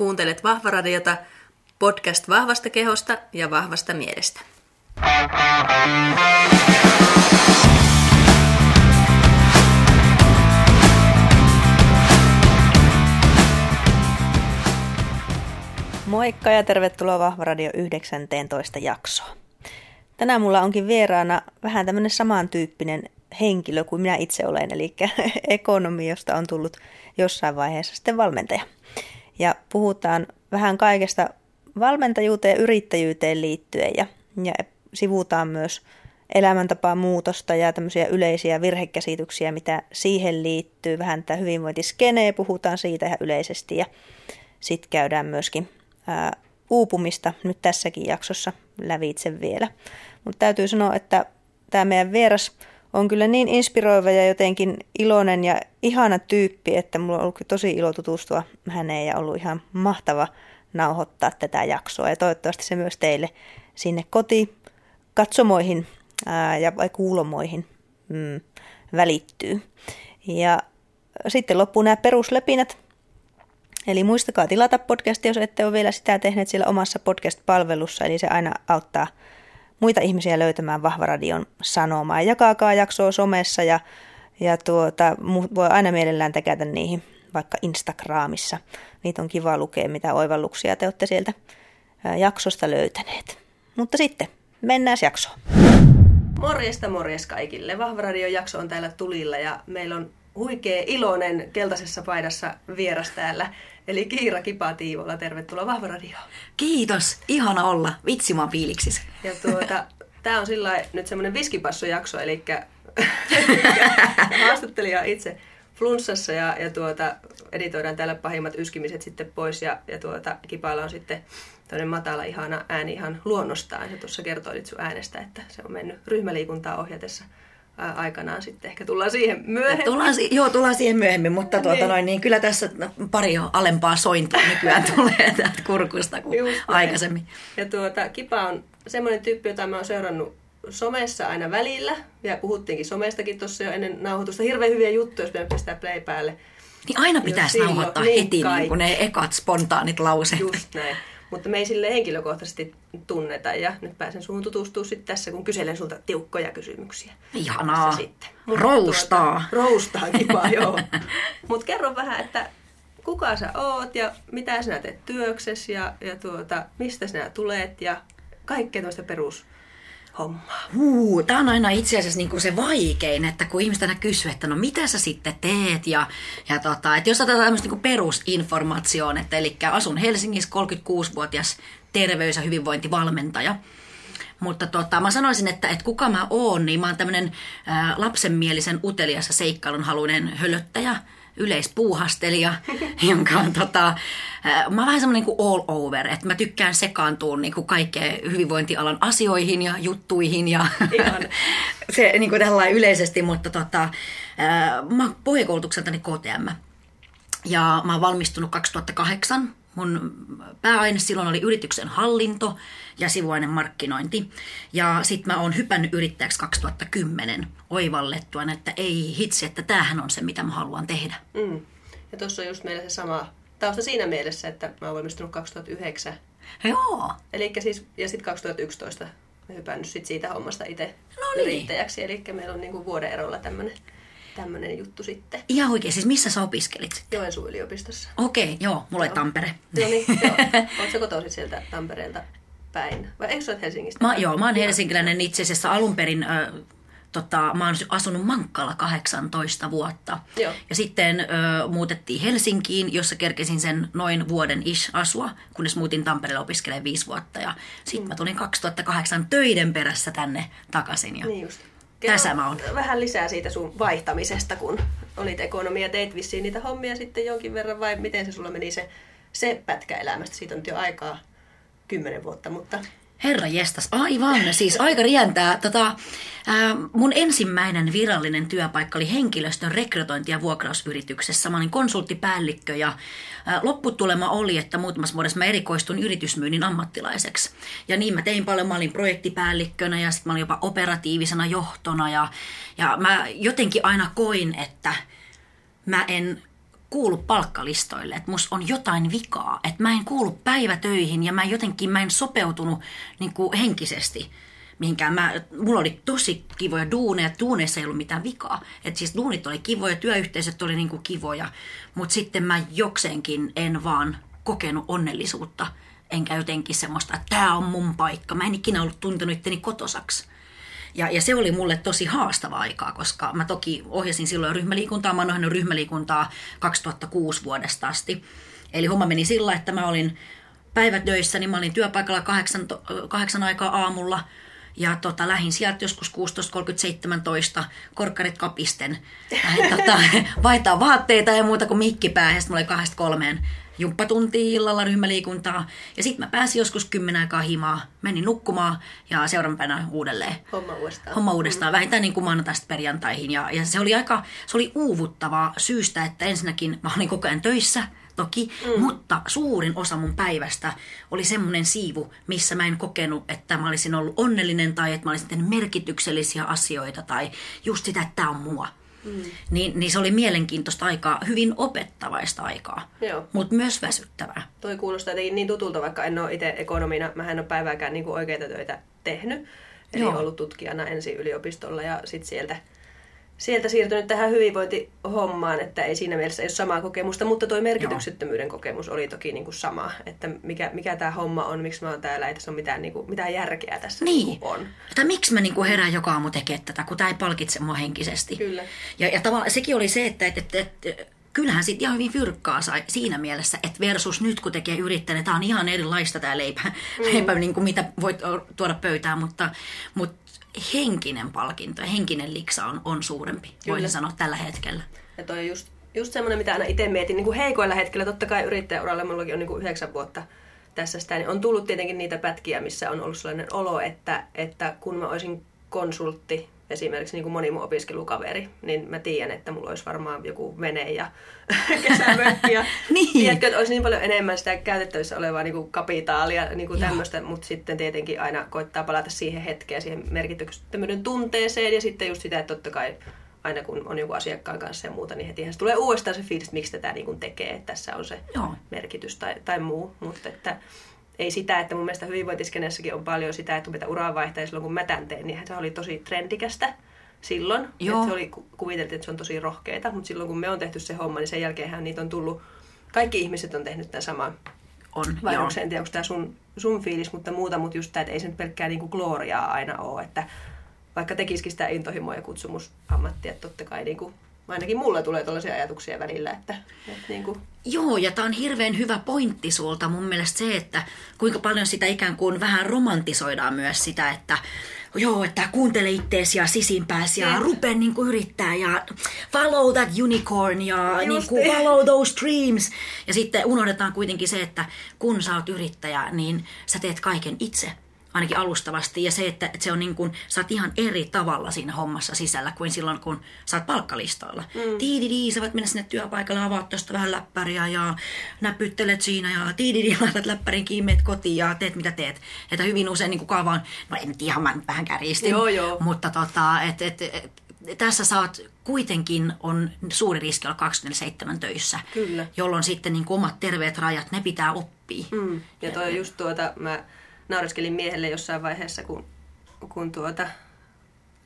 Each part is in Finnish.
Kuuntelet Vahvaradiota, podcast vahvasta kehosta ja vahvasta mielestä. Moikka ja tervetuloa Vahvaradio 19 jaksoon. Tänään mulla onkin vieraana vähän tämmöinen samantyyppinen henkilö kuin minä itse olen, eli ekonomi, josta on tullut jossain vaiheessa sitten valmentaja. Ja puhutaan vähän kaikesta valmentajuuteen ja yrittäjyyteen liittyen ja, ja sivutaan myös elämäntapaa muutosta ja tämmöisiä yleisiä virhekäsityksiä, mitä siihen liittyy. Vähän tämä hyvinvointiskenee, puhutaan siitä ihan yleisesti ja sitten käydään myöskin ää, uupumista nyt tässäkin jaksossa lävitse vielä. Mutta täytyy sanoa, että tämä meidän vieras on kyllä niin inspiroiva ja jotenkin iloinen ja ihana tyyppi, että mulla on ollut tosi ilo tutustua häneen ja ollut ihan mahtava nauhoittaa tätä jaksoa. Ja toivottavasti se myös teille sinne koti katsomoihin ja vai kuulomoihin mm, välittyy. Ja sitten loppuu nämä peruslepinät. Eli muistakaa tilata podcastia, jos ette ole vielä sitä tehneet siellä omassa podcast-palvelussa. Eli se aina auttaa muita ihmisiä löytämään Vahvaradion sanomaa. Jakaakaa jaksoa somessa ja, ja tuota, voi aina mielellään tekätä niihin vaikka Instagramissa. Niitä on kiva lukea, mitä oivalluksia te olette sieltä jaksosta löytäneet. Mutta sitten, mennään jaksoon. Morjesta morjes kaikille. Vahvaradion jakso on täällä tulilla ja meillä on huikea iloinen keltaisessa paidassa vieras täällä. Eli Kiira Kipatiivola, tervetuloa Vahvaradioon. Kiitos, ihana olla. Vitsi mä fiiliksis. Ja tuota, tää on sillä nyt semmoinen viskipassojakso, eli haastattelija itse flunssassa ja, ja tuota, editoidaan täällä pahimmat yskimiset sitten pois ja, ja tuota, Kipaalla on sitten tämmöinen matala ihana ääni ihan luonnostaan. Ja tuossa kertoilit sun äänestä, että se on mennyt ryhmäliikuntaa ohjatessa aikanaan sitten. Ehkä tullaan siihen myöhemmin. Tullaan, joo, tullaan siihen myöhemmin, mutta tuota, niin. Noin, niin kyllä tässä pari jo alempaa sointua nykyään tulee täältä kurkusta kuin Just aikaisemmin. Ja tuota, Kipa on semmoinen tyyppi, jota mä oon seurannut somessa aina välillä, ja puhuttiinkin somestakin tuossa jo ennen nauhoitusta. Hirveän hyviä juttuja, jos pistää play päälle. Niin aina pitäisi nauhoittaa niin heti niin kuin ne ekat spontaanit lauseet. Just näin. Mutta me ei sille henkilökohtaisesti tunneta ja nyt pääsen suhun tutustua sitten tässä, kun kyselen sulta tiukkoja kysymyksiä. Ihanaa. Sitten. roustaa. Tuota, roustaa kipaa, joo. Mutta kerro vähän, että kuka sä oot ja mitä sinä teet työksessä ja, ja tuota, mistä sinä tulet ja kaikkea tuosta perus hommaa? Huu, tämä on aina itse asiassa niin kuin se vaikein, että kun ihmiset aina kysyy, että no mitä sä sitten teet ja, ja tota, että jos otetaan tämmöistä niin perusinformaatioon, että eli asun Helsingissä 36-vuotias terveys- ja hyvinvointivalmentaja. Mutta tota, mä sanoisin, että, että kuka mä oon, niin mä oon tämmöinen lapsenmielisen utelias ja seikkailun haluinen hölöttäjä – yleispuuhastelija, jonka on tota, mä oon vähän semmoinen kuin all over, että mä tykkään sekaantua niin kuin kaikkeen hyvinvointialan asioihin ja juttuihin ja se niin kuin tällainen yleisesti, mutta tota, mä oon pohjakoulutukseltani KTM ja mä oon valmistunut 2008 Mun pääaine silloin oli yrityksen hallinto ja sivuainen markkinointi. Ja sitten mä oon hypännyt yrittäjäksi 2010 oivallettua, että ei hitsi, että tämähän on se, mitä mä haluan tehdä. Mm. Ja tuossa on just meillä se sama tausta siinä mielessä, että mä oon valmistunut 2009. Joo. Eli siis, ja sitten 2011 mä hypännyt sit siitä hommasta itse no niin. yrittäjäksi. Eli meillä on niinku vuoden erolla tämmöinen tämmöinen juttu sitten. Ihan oikein, siis missä sä opiskelit sitten? Joensuun yliopistossa. Okei, okay, joo, mulla joo. Tampere. No niin, joo. Oletko kotoisin sieltä Tampereelta päin? Vai eikö sä Helsingistä? Mä, joo, mä oon helsinkiläinen itse asiassa alun perin... Ö, tota, mä oon asunut Mankkalla 18 vuotta. Joo. Ja sitten ö, muutettiin Helsinkiin, jossa kerkesin sen noin vuoden ish asua, kunnes muutin Tampereelle opiskelemaan viisi vuotta. Ja sitten mm. mä tulin 2008 töiden perässä tänne takaisin. Ja niin just. Kerro Tässä mä oon. Vähän lisää siitä sun vaihtamisesta, kun olit ekonomia ja teit vissiin niitä hommia sitten jonkin verran, vai miten se sulla meni se, se pätkä elämästä? Siitä on jo aikaa kymmenen vuotta, mutta... Herra jestas, aivan. Siis aika rientää. Tota, mun ensimmäinen virallinen työpaikka oli henkilöstön rekrytointi- ja vuokrausyrityksessä. Mä olin konsulttipäällikkö ja lopputulema oli, että muutamassa vuodessa mä erikoistun yritysmyynnin ammattilaiseksi. Ja niin mä tein paljon. Mä olin projektipäällikkönä ja sitten mä olin jopa operatiivisena johtona. Ja, ja mä jotenkin aina koin, että mä en kuulu palkkalistoille, että musta on jotain vikaa, että mä en kuulu päivätöihin ja mä jotenkin mä en sopeutunut niin kuin henkisesti mihinkään. Mä, mulla oli tosi kivoja duuneja, duuneissa ei ollut mitään vikaa. Et siis duunit oli kivoja, työyhteisöt oli niinku kivoja, mutta sitten mä jokseenkin en vaan kokenut onnellisuutta, enkä jotenkin semmoista, että tämä on mun paikka. Mä en ikinä ollut tuntenut itteni kotosaksi. Ja, ja se oli mulle tosi haastava aikaa, koska mä toki ohjasin silloin ryhmäliikuntaa. Mä oon ryhmäliikuntaa 2006 vuodesta asti. Eli homma meni sillä, että mä olin päivätöissä, niin mä olin työpaikalla kahdeksan, kahdeksan aikaa aamulla. Ja tota, lähin sieltä joskus 16.30-17 korkkarit kapisten. Tota, vaihtaa vaatteita ja muuta kuin mikki päähän. Sitten mulla oli kahdesta kolmeen jumppatuntia illalla ryhmäliikuntaa. Ja sitten mä pääsin joskus kymmenen aikaa himaa, menin nukkumaan ja seuraavana uudelleen. Homma uudestaan. Homma uudestaan, mm. vähintään niin kuin maanantaista perjantaihin. Ja, ja se oli aika, se oli uuvuttavaa syystä, että ensinnäkin mä olin koko ajan töissä, toki, mm. mutta suurin osa mun päivästä oli semmoinen siivu, missä mä en kokenut, että mä olisin ollut onnellinen tai että mä olisin tehnyt merkityksellisiä asioita tai just sitä, että tämä on mua. Mm. Niin, niin se oli mielenkiintoista aikaa, hyvin opettavaista aikaa, mutta myös väsyttävää. Toi kuulostaa jotenkin niin tutulta, vaikka en ole itse ekonomina, mä en ole päivääkään niin oikeita töitä tehnyt. Eli Joo. ollut tutkijana ensin yliopistolla ja sitten sieltä sieltä siirtynyt tähän hyvinvointihommaan, että ei siinä mielessä ei ole samaa kokemusta, mutta tuo merkityksettömyyden Joo. kokemus oli toki niin kuin sama, että mikä, mikä tämä homma on, miksi mä oon täällä, ei tässä ole mitään, niin kuin, mitään järkeä tässä niin. Niin on. Tai miksi mä niin kuin herään joka aamu tekemään tätä, kun tämä ei palkitse mua henkisesti. Kyllä. Ja, ja tavallaan sekin oli se, että, että, että, että kyllähän sitten ihan hyvin fyrkkaa sai siinä mielessä, että versus nyt kun tekee yrittäjä, tämä on ihan erilaista tämä leipä, mm. leipä niin kuin mitä voit tuoda pöytään, mutta, mutta henkinen palkinto ja henkinen liksa on, on suurempi, voisin sanoa tällä hetkellä. Ja toi just, just semmoinen, mitä aina itse mietin niin kuin heikoilla hetkellä, totta kai yrittäjäuralla, mullakin on niin kuin yhdeksän vuotta tässä sitä, niin on tullut tietenkin niitä pätkiä, missä on ollut sellainen olo, että, että kun mä olisin konsultti esimerkiksi niin kuin moni mun opiskelukaveri, niin mä tiedän, että mulla olisi varmaan joku vene ja kesämökki. Ja niin. Tiedätkö, että olisi niin paljon enemmän sitä käytettävissä olevaa niin kuin kapitaalia, niin kuin tämmöistä, mutta sitten tietenkin aina koittaa palata siihen hetkeen, siihen merkityksettömyyden tunteeseen ja sitten just sitä, että totta kai aina kun on joku asiakkaan kanssa ja muuta, niin heti se tulee uudestaan se fiilis, että miksi tätä niin kuin tekee, että tässä on se Joo. merkitys tai, tai muu. Mutta että ei sitä, että mun mielestä hyvinvointiskenessäkin on paljon sitä, että kun mitä uraa vaihtaa silloin kun mä tämän teen, niin se oli tosi trendikästä silloin. Joo. Että se oli, kuviteltiin, että se on tosi rohkeita, mutta silloin kun me on tehty se homma, niin sen jälkeenhän niitä on tullut, kaikki ihmiset on tehnyt tämän saman on, Vai onko se, en tiedä, onko tämä sun, sun fiilis, mutta muuta, mutta just tämä, että ei se nyt pelkkää niinku gloriaa aina ole, että vaikka tekisikin sitä intohimoa ja kutsumusammattia, että totta kai niinku ainakin mulle tulee tällaisia ajatuksia välillä, että, että niin kuin... Joo, ja tämä on hirveän hyvä pointti sulta mun mielestä se, että kuinka paljon sitä ikään kuin vähän romantisoidaan myös sitä, että joo, että kuuntele itteesi ja sisimpääsi ja rupea niin kuin yrittää ja follow that unicorn ja niin. kuin follow those dreams. Ja sitten unohdetaan kuitenkin se, että kun sä oot yrittäjä, niin sä teet kaiken itse ainakin alustavasti. Ja se, että, että se on niin kuin, sä oot ihan eri tavalla siinä hommassa sisällä kuin silloin, kun sä oot palkkalistoilla. Mm. Tiididi, sä voit mennä sinne työpaikalle, avaat tuosta vähän läppäriä ja näpyttelet siinä ja tiididi, laitat läppärin kiinni, kotiin ja teet mitä teet. Että hyvin usein niin kaavaan, no en nyt ihan, mä vähän kärjistin, joo, joo. mutta tota, et, et, et, tässä saat kuitenkin on suuri riski olla 27 töissä, Kyllä. jolloin sitten niin omat terveet rajat, ne pitää oppia. Mm. Ja toi just tuota, mä naureskelin miehelle jossain vaiheessa, kun, kun tuota,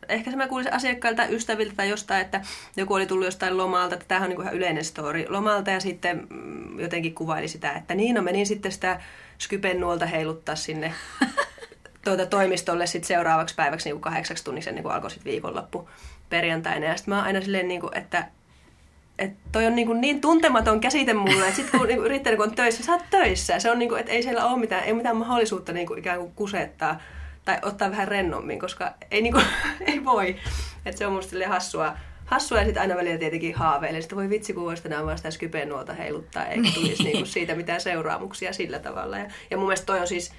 ehkä se mä kuulin asiakkailta, ystäviltä tai jostain, että joku oli tullut jostain lomalta, että tämähän on niin ihan yleinen story lomalta ja sitten mm, jotenkin kuvaili sitä, että niin, no menin sitten sitä Skypen nuolta heiluttaa sinne tuota toimistolle sitten seuraavaksi päiväksi niin kuin kahdeksaksi tunniksi ennen kuin alkoi sitten viikonloppu perjantaina. Ja sitten mä oon aina silleen, niin kuin, että että toi on niin, kuin niin tuntematon käsite mulle, että sitten kun niin yrittäjä kun on töissä, sä oot töissä. Se on niin kuin, että ei siellä ole mitään, ei mitään mahdollisuutta niin kuin ikään kuin kusettaa tai ottaa vähän rennommin, koska ei, niin kuin, ei voi. Että se on musta hassua, hassua ja sitten aina välillä tietenkin haaveille. Sitten voi vitsi, kun voisi tänään vaan sitä skypeen nuolta heiluttaa, eikä tulisi niin kuin siitä mitään seuraamuksia sillä tavalla. Ja, ja mun mielestä toi on siis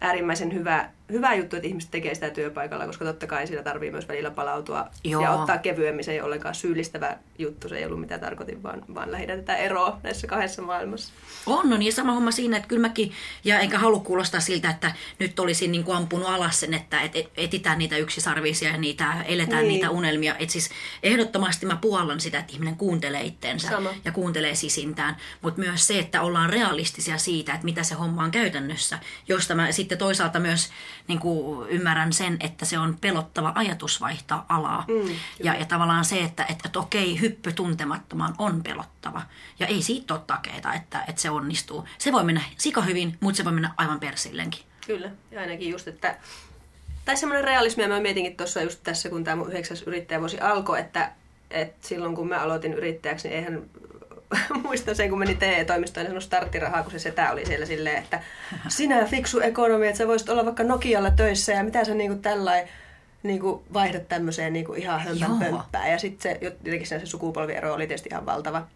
äärimmäisen hyvä hyvä juttu, että ihmiset tekee sitä työpaikalla, koska totta kai siinä tarvii myös välillä palautua Joo. ja ottaa kevyemmin. Se ei ollenkaan syyllistävä juttu, se ei ollut mitä tarkoitin, vaan, vaan lähinnä tätä eroa näissä kahdessa maailmassa. On, on. Ja sama homma siinä, että kyllä mäkin, ja enkä halua kuulostaa siltä, että nyt olisin niin kuin ampunut alas sen, että et, et, etitään niitä yksisarvisia ja niitä, eletään Niin. niin. niitä unelmia. Et siis ehdottomasti mä puollan sitä, että ihminen kuuntelee itteensä Sama. ja kuuntelee sisintään, mutta myös se, että ollaan realistisia siitä, että mitä se homma on käytännössä, josta mä sitten toisaalta myös niin kuin ymmärrän sen, että se on pelottava ajatus vaihtaa alaa. Mm, ja, ja tavallaan se, että, että, että okei, hyppy tuntemattomaan on pelottava. Ja ei siitä ole takeita, että, että se onnistuu. Se voi mennä sika hyvin, mutta se voi mennä aivan persillenkin. Kyllä, ja ainakin just, että... Tai semmoinen realismi, ja mä mietinkin tuossa just tässä, kun tämä mun yhdeksäs yrittäjävuosi alkoi, että, että silloin kun mä aloitin yrittäjäksi, niin eihän muistan sen, kun meni TE-toimistoon ja sanoi starttirahaa, kun se setä oli siellä silleen, että sinä fiksu ekonomi, että sä voisit olla vaikka Nokialla töissä ja mitä sä niinku tällainen niinku vaihdat tämmöiseen niinku ihan hömpän Joo. pömppää. Ja sitten se, jotenkin se sukupolviero oli tietysti ihan valtava.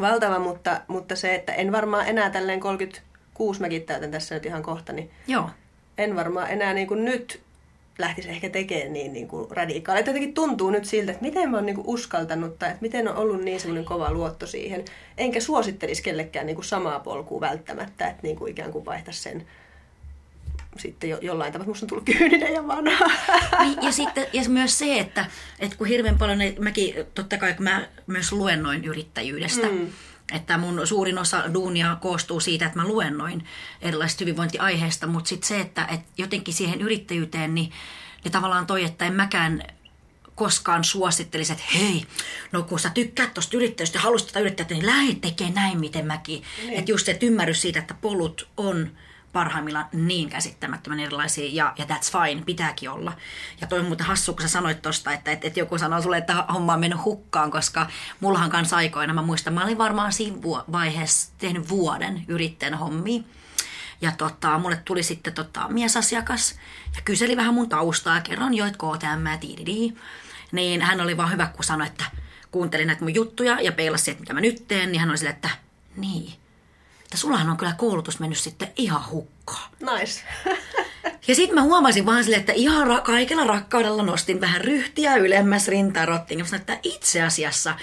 Valtava, mutta, mutta se, että en varmaan enää tälleen 36 mäkin täytän tässä nyt ihan kohta, niin Joo. en varmaan enää niin kuin nyt lähtisi ehkä tekemään niin, niin kuin radikaali. Että jotenkin tuntuu nyt siltä, että miten mä oon niin kuin uskaltanut tai että miten on ollut niin semmoinen kova luotto siihen. Enkä suosittelisi kellekään niin kuin samaa polkua välttämättä, että niin kuin ikään kuin vaihtaisi sen sitten jo, jollain tavalla. Musta on tullut kyyninen ja vanha. Niin, ja sitten ja myös se, että, että kun hirveän paljon, ne- mäkin totta kai kun mä myös luennoin yrittäjyydestä, mm. Että mun suurin osa duunia koostuu siitä, että mä luennoin erilaisista hyvinvointiaiheista, mutta sitten se, että, että jotenkin siihen yrittäjyyteen, niin, niin tavallaan toi, että en mäkään koskaan suosittelisi, että hei, no kun sä tykkäät tuosta yrittäjyydestä ja haluaisit tätä yrittäjyyttä, niin lähde tekemään näin, miten mäkin. Niin. Että just se ymmärrys siitä, että polut on parhaimmillaan niin käsittämättömän erilaisia ja, ja that's fine, pitääkin olla. Ja toi on muuten hassu, kun sä sanoit tosta, että, että, että joku sanoo sulle, että homma on mennyt hukkaan, koska mullahan kanssa aikoina, mä muistan, mä olin varmaan siinä vaiheessa tehnyt vuoden yrittäjän hommia. Ja tota, mulle tuli sitten tota, miesasiakas ja kyseli vähän mun taustaa kerron jo, että KTM ja tiididi. Niin hän oli vaan hyvä, kun sanoi, että kuuntelin näitä mun juttuja ja peilasi, että mitä mä nyt teen. Niin hän oli silleen, että niin, että sullahan on kyllä koulutus mennyt sitten ihan hukkaan. Nice. Ja sitten mä huomasin vaan silleen, että ihan ra- kaikella rakkaudella nostin vähän ryhtiä ylemmäs rintaan rottiin. Ja mä sanoin, että itse asiassa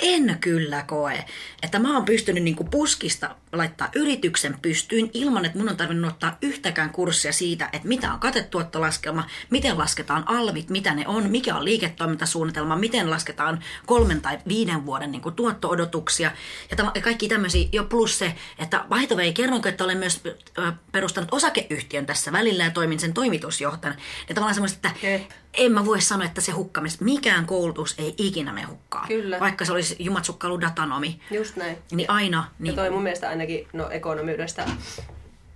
en kyllä koe, että mä oon pystynyt niinku puskista laittaa yrityksen pystyyn ilman, että mun on tarvinnut ottaa yhtäkään kurssia siitä, että mitä on katetuottolaskelma, miten lasketaan alvit, mitä ne on, mikä on liiketoimintasuunnitelma, miten lasketaan kolmen tai viiden vuoden niinku tuotto-odotuksia ja, tämä, kaikki tämmöisiä. Jo plus se, että the way, kerronko, että olen myös perustanut osakeyhtiön tässä välillä ja toimin sen toimitusjohtajana. Ja tavallaan semmoista, että. En mä voi sanoa, että se hukkamista, mikään koulutus ei ikinä mene hukkaan. Kyllä. Vaikka se olisi jumatsukkalu datanomi, Just näin. niin aina... Ja Niin, toi mun mielestä ainakin, no ekonomiudesta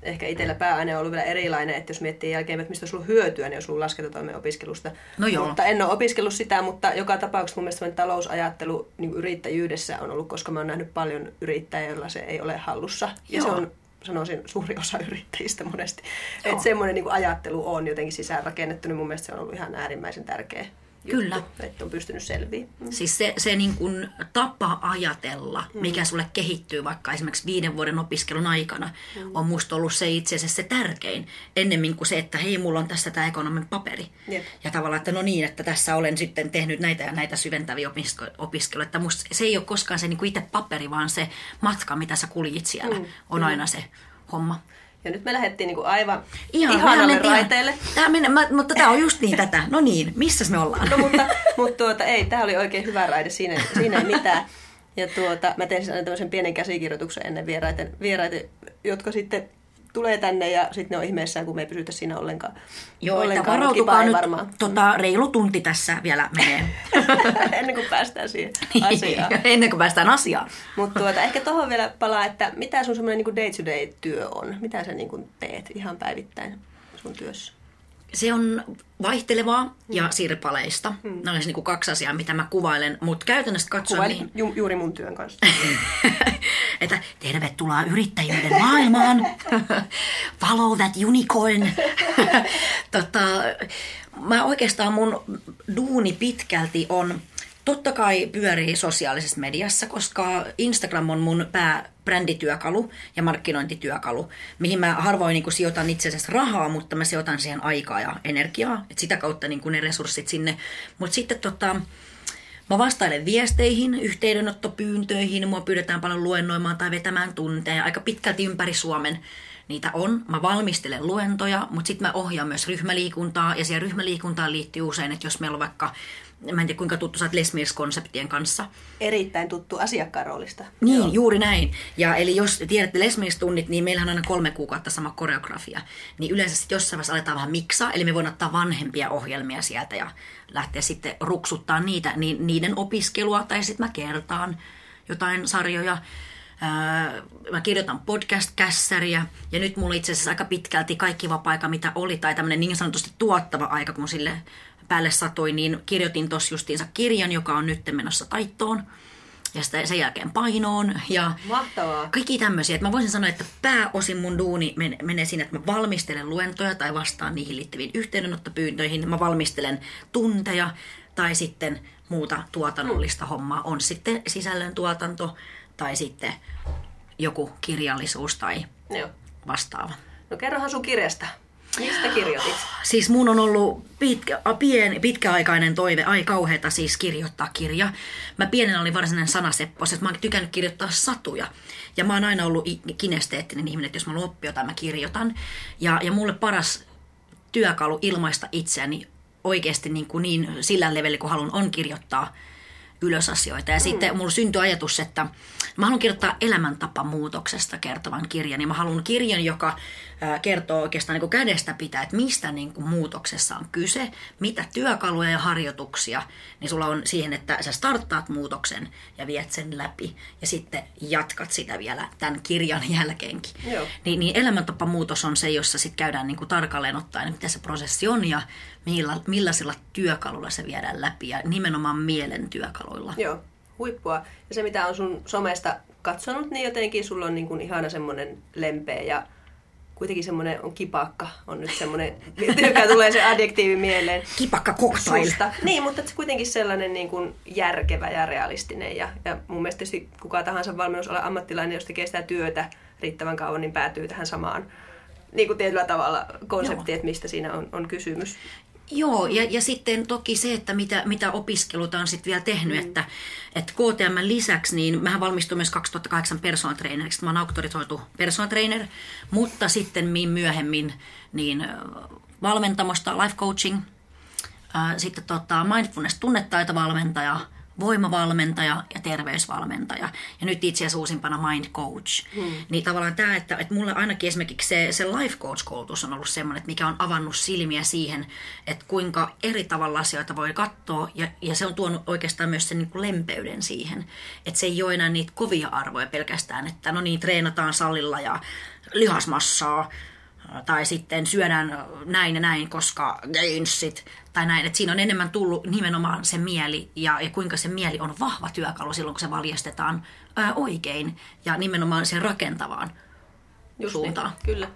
ehkä itsellä pääaine on ollut vielä erilainen, että jos miettii jälkeen, että mistä olisi ollut hyötyä, niin olisi ollut laskentatoimen opiskelusta. No joo. Mutta en ole opiskellut sitä, mutta joka tapauksessa mun mielestä talousajattelu niin yrittäjyydessä on ollut, koska mä oon nähnyt paljon yrittäjiä, joilla se ei ole hallussa. Ja Joo. se on sanoisin suuri osa yrittäjistä monesti. Että semmoinen niin ajattelu on jotenkin sisäänrakennettu, niin mun mielestä se on ollut ihan äärimmäisen tärkeä Kyllä. juttu, että on pystynyt selviämään. Mm. Siis se, se niin kuin tapa ajatella, mikä sulle kehittyy vaikka esimerkiksi viiden vuoden opiskelun aikana, on musta ollut se itse asiassa se tärkein. Ennemmin kuin se, että hei, mulla on tässä tämä ekonomin paperi. Jep. Ja tavallaan, että no niin, että tässä olen sitten tehnyt näitä ja näitä syventäviä opisko- opiskeluja. Että musta se ei ole koskaan se niin kuin itse paperi, vaan se matka, mitä sä kuljit siellä, Mm, on aina se homma. Ja nyt me lähdettiin niin kuin aivan Ihan, ihanalle ihan- raiteelle. Tää mennä, mä, mutta tämä on just niin tätä. No niin, missäs me ollaan? No mutta, mutta tuota, ei, tämä oli oikein hyvä raide, siinä, siinä ei mitään. Ja tuota, mä tein siis aina tämmöisen pienen käsikirjoituksen ennen vieraiden, vieraiden jotka sitten tulee tänne ja sitten ne on ihmeessään, kun me ei pysytä siinä ollenkaan. Joo, että ollenkaan. varautukaa Kiva ei nyt, varmaan. tota, reilu tunti tässä vielä menee. ennen kuin päästään siihen asiaan. Ennen kuin päästään asiaan. Mutta tuota, ehkä tuohon vielä palaa, että mitä sun semmoinen niin day-to-day työ on? Mitä sä niin kuin teet ihan päivittäin sun työssä? Se on vaihtelevaa ja sirpaleista. Mm. Ne olisi niin kaksi asiaa, mitä mä kuvailen, mutta käytännössä katsoen Kuvailit niin, ju- juuri mun työn kanssa. että tervetuloa yrittäjyyden maailmaan. Follow that unicorn. tota, mä oikeastaan mun duuni pitkälti on Totta kai pyörii sosiaalisessa mediassa, koska Instagram on mun pääbrändityökalu ja markkinointityökalu, mihin mä harvoin niin sijoitan itse asiassa rahaa, mutta mä sijoitan siihen aikaa ja energiaa, että sitä kautta niin ne resurssit sinne. Mutta sitten tota, Mä vastailen viesteihin, yhteydenottopyyntöihin, mua pyydetään paljon luennoimaan tai vetämään tunteja aika pitkälti ympäri Suomen niitä on. Mä valmistelen luentoja, mutta sitten mä ohjaan myös ryhmäliikuntaa ja siihen ryhmäliikuntaan liittyy usein, että jos meillä on vaikka mä en tiedä kuinka tuttu sä oot Les konseptien kanssa. Erittäin tuttu asiakkaan roolista. Niin, Joo. juuri näin. Ja eli jos tiedätte Les tunnit niin meillähän on aina kolme kuukautta sama koreografia. Niin yleensä sitten jossain vaiheessa aletaan vähän miksaa, eli me voidaan ottaa vanhempia ohjelmia sieltä ja lähteä sitten ruksuttaa niitä, niin niiden opiskelua, tai sitten mä kertaan jotain sarjoja. mä kirjoitan podcast-kässäriä ja nyt mulla itse asiassa aika pitkälti kaikki vapaa-aika, mitä oli, tai tämmöinen niin sanotusti tuottava aika, kun sille päälle satoi, niin kirjoitin tuossa justiinsa kirjan, joka on nyt menossa taittoon ja sitä, sen jälkeen painoon. Ja Mahtavaa. Kaikki tämmöisiä. Että mä voisin sanoa, että pääosin mun duuni menee siinä, että mä valmistelen luentoja tai vastaan niihin liittyviin yhteydenottopyyntöihin. Mä valmistelen tunteja tai sitten muuta tuotannollista mm. hommaa. On sitten sisällön tuotanto tai sitten joku kirjallisuus tai Joo. vastaava. No kerrohan sun kirjasta. Mistä kirjoitit? Siis mun on ollut pitkä, pien, pitkäaikainen toive, ai kauheeta siis kirjoittaa kirja. Mä pienen olin varsinainen sanaseppos, että mä oon tykännyt kirjoittaa satuja. Ja mä oon aina ollut kinesteettinen ihminen, että jos mä haluan oppia jotain, mä kirjoitan. Ja, ja mulle paras työkalu ilmaista itseäni oikeasti niin, kuin niin sillä levelillä, kun haluan, on kirjoittaa ylös asioita. Ja mm. sitten mulla syntyi ajatus, että mä haluan kirjoittaa elämäntapamuutoksesta kertovan kirjan. Ja mä haluan kirjan, joka kertoo oikeastaan niin kädestä pitää, että mistä niin kuin muutoksessa on kyse, mitä työkaluja ja harjoituksia, niin sulla on siihen, että sä starttaat muutoksen ja viet sen läpi ja sitten jatkat sitä vielä tämän kirjan jälkeenkin. Joo. Niin, niin elämäntapamuutos on se, jossa sitten käydään niin kuin tarkalleen ottaen, mitä se prosessi on ja millä, millaisilla työkaluilla se viedään läpi ja nimenomaan mielen työkaluilla. Joo, huippua. Ja se, mitä on sun somesta katsonut, niin jotenkin sulla on niin kuin ihana semmoinen lempeä ja kuitenkin semmoinen on kipakka, on nyt semmoinen, joka tulee se adjektiivi mieleen. Kipakka cocktail. Niin, mutta se kuitenkin sellainen niin kuin järkevä ja realistinen. Ja, ja mun mielestä kuka tahansa valmennusalan ammattilainen, jos tekee sitä työtä riittävän kauan, niin päätyy tähän samaan niin kuin tietyllä tavalla konseptiin, että mistä siinä on, on kysymys. Joo, ja, ja sitten toki se, että mitä, mitä opiskeluta on sitten vielä tehnyt, mm. että, että KTM lisäksi, niin mähän valmistuin myös 2008 personal traineriksi, mä oon auktorisoitu personal trainer, mutta sitten myöhemmin niin valmentamosta, life coaching, sitten tota, mindfulness tunnetaitovalmentaja, voimavalmentaja ja terveysvalmentaja. Ja nyt itse asiassa uusimpana mind coach. Hmm. Niin tavallaan tämä, että, että mulle ainakin esimerkiksi se, se life coach-koulutus on ollut semmoinen, että mikä on avannut silmiä siihen, että kuinka eri tavalla asioita voi katsoa. Ja, ja se on tuonut oikeastaan myös sen niin kuin lempeyden siihen. Että se ei ole enää niitä kovia arvoja pelkästään, että no niin, treenataan salilla ja lihasmassaa tai sitten syödään näin ja näin, koska gainsit, tai näin. Että siinä on enemmän tullut nimenomaan se mieli ja, ja kuinka se mieli on vahva työkalu silloin, kun se valjastetaan ää, oikein ja nimenomaan sen rakentavaan Just suuntaan. Niin, kyllä.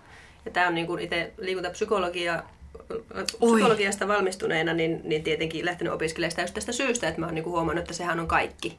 Ja tämä on niin kuin itse liikuntapsykologia psykologiasta valmistuneena, niin, niin tietenkin lähtenyt opiskelemaan sitä just tästä syystä, että mä oon niin huomannut, että sehän on kaikki.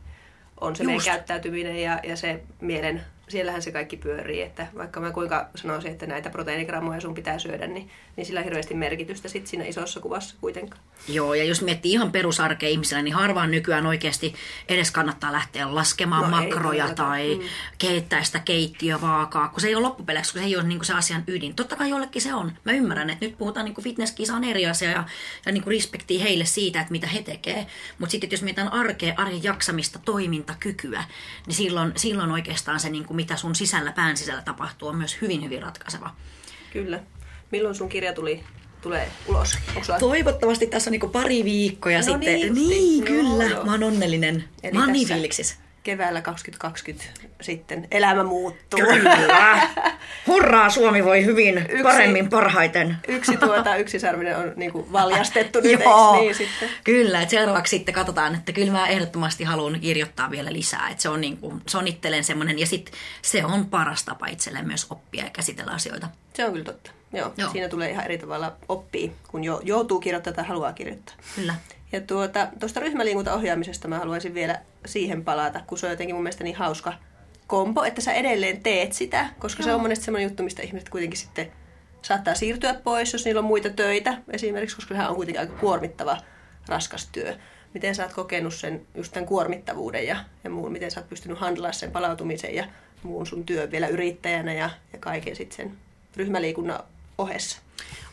On se Just. meidän käyttäytyminen ja, ja se mielen siellähän se kaikki pyörii, että vaikka mä kuinka sanoisin, että näitä proteiinigrammoja sun pitää syödä, niin, niin sillä on hirveästi merkitystä sit siinä isossa kuvassa kuitenkaan. Joo, ja jos miettii ihan perusarkea ihmisellä, niin harvaan nykyään oikeasti edes kannattaa lähteä laskemaan no, makroja ei, tai mm. keittää sitä keittiövaakaa, kun se ei ole loppupeleissä, kun se ei ole niin se asian ydin. Totta kai jollekin se on. Mä ymmärrän, että nyt puhutaan niin fitnesskisa on eri asia ja, ja niin respektiä heille siitä, että mitä he tekee. Mutta sitten jos mietitään arkea, arjen jaksamista, toimintakykyä, niin silloin, silloin oikeastaan se niin kuin mitä sun sisällä, pään sisällä tapahtuu, on myös hyvin, hyvin ratkaiseva. Kyllä. Milloin sun kirja tuli tulee ulos? Onko Toivottavasti tässä on niin pari viikkoa ja no sitten... Niin, niin kyllä. Joo, joo. Mä oon onnellinen. Eli mä oon niin fiiliksissä. Keväällä 2020 sitten elämä muuttuu. Kyllä. Hurra! Hurraa, Suomi voi hyvin, yksi, paremmin, parhaiten. Yksi tuota, yksisarvinen on niin kuin valjastettu nyt, Joo, niin sitten? Kyllä, että seuraavaksi sitten katsotaan, että kyllä mä ehdottomasti haluan kirjoittaa vielä lisää. Että se on, niin kuin, se on itselleen semmoinen, ja sitten se on paras tapa itselleen myös oppia ja käsitellä asioita. Se on kyllä totta. Joo, Joo. siinä tulee ihan eri tavalla oppia, kun jo, joutuu kirjoittamaan tai haluaa kirjoittaa. Kyllä. Ja tuota, tuosta ryhmäliikuntaohjaamisesta mä haluaisin vielä siihen palata, kun se on jotenkin mun mielestä niin hauska kompo, että sä edelleen teet sitä, koska no. se on monesti semmoinen juttu, mistä ihmiset kuitenkin sitten saattaa siirtyä pois, jos niillä on muita töitä esimerkiksi, koska sehän on kuitenkin aika kuormittava, raskas työ. Miten sä oot kokenut sen, just tämän kuormittavuuden ja, ja muun, miten sä oot pystynyt handlaa sen palautumisen ja muun sun työn vielä yrittäjänä ja, ja kaiken sitten sen ryhmäliikunnan ohessa?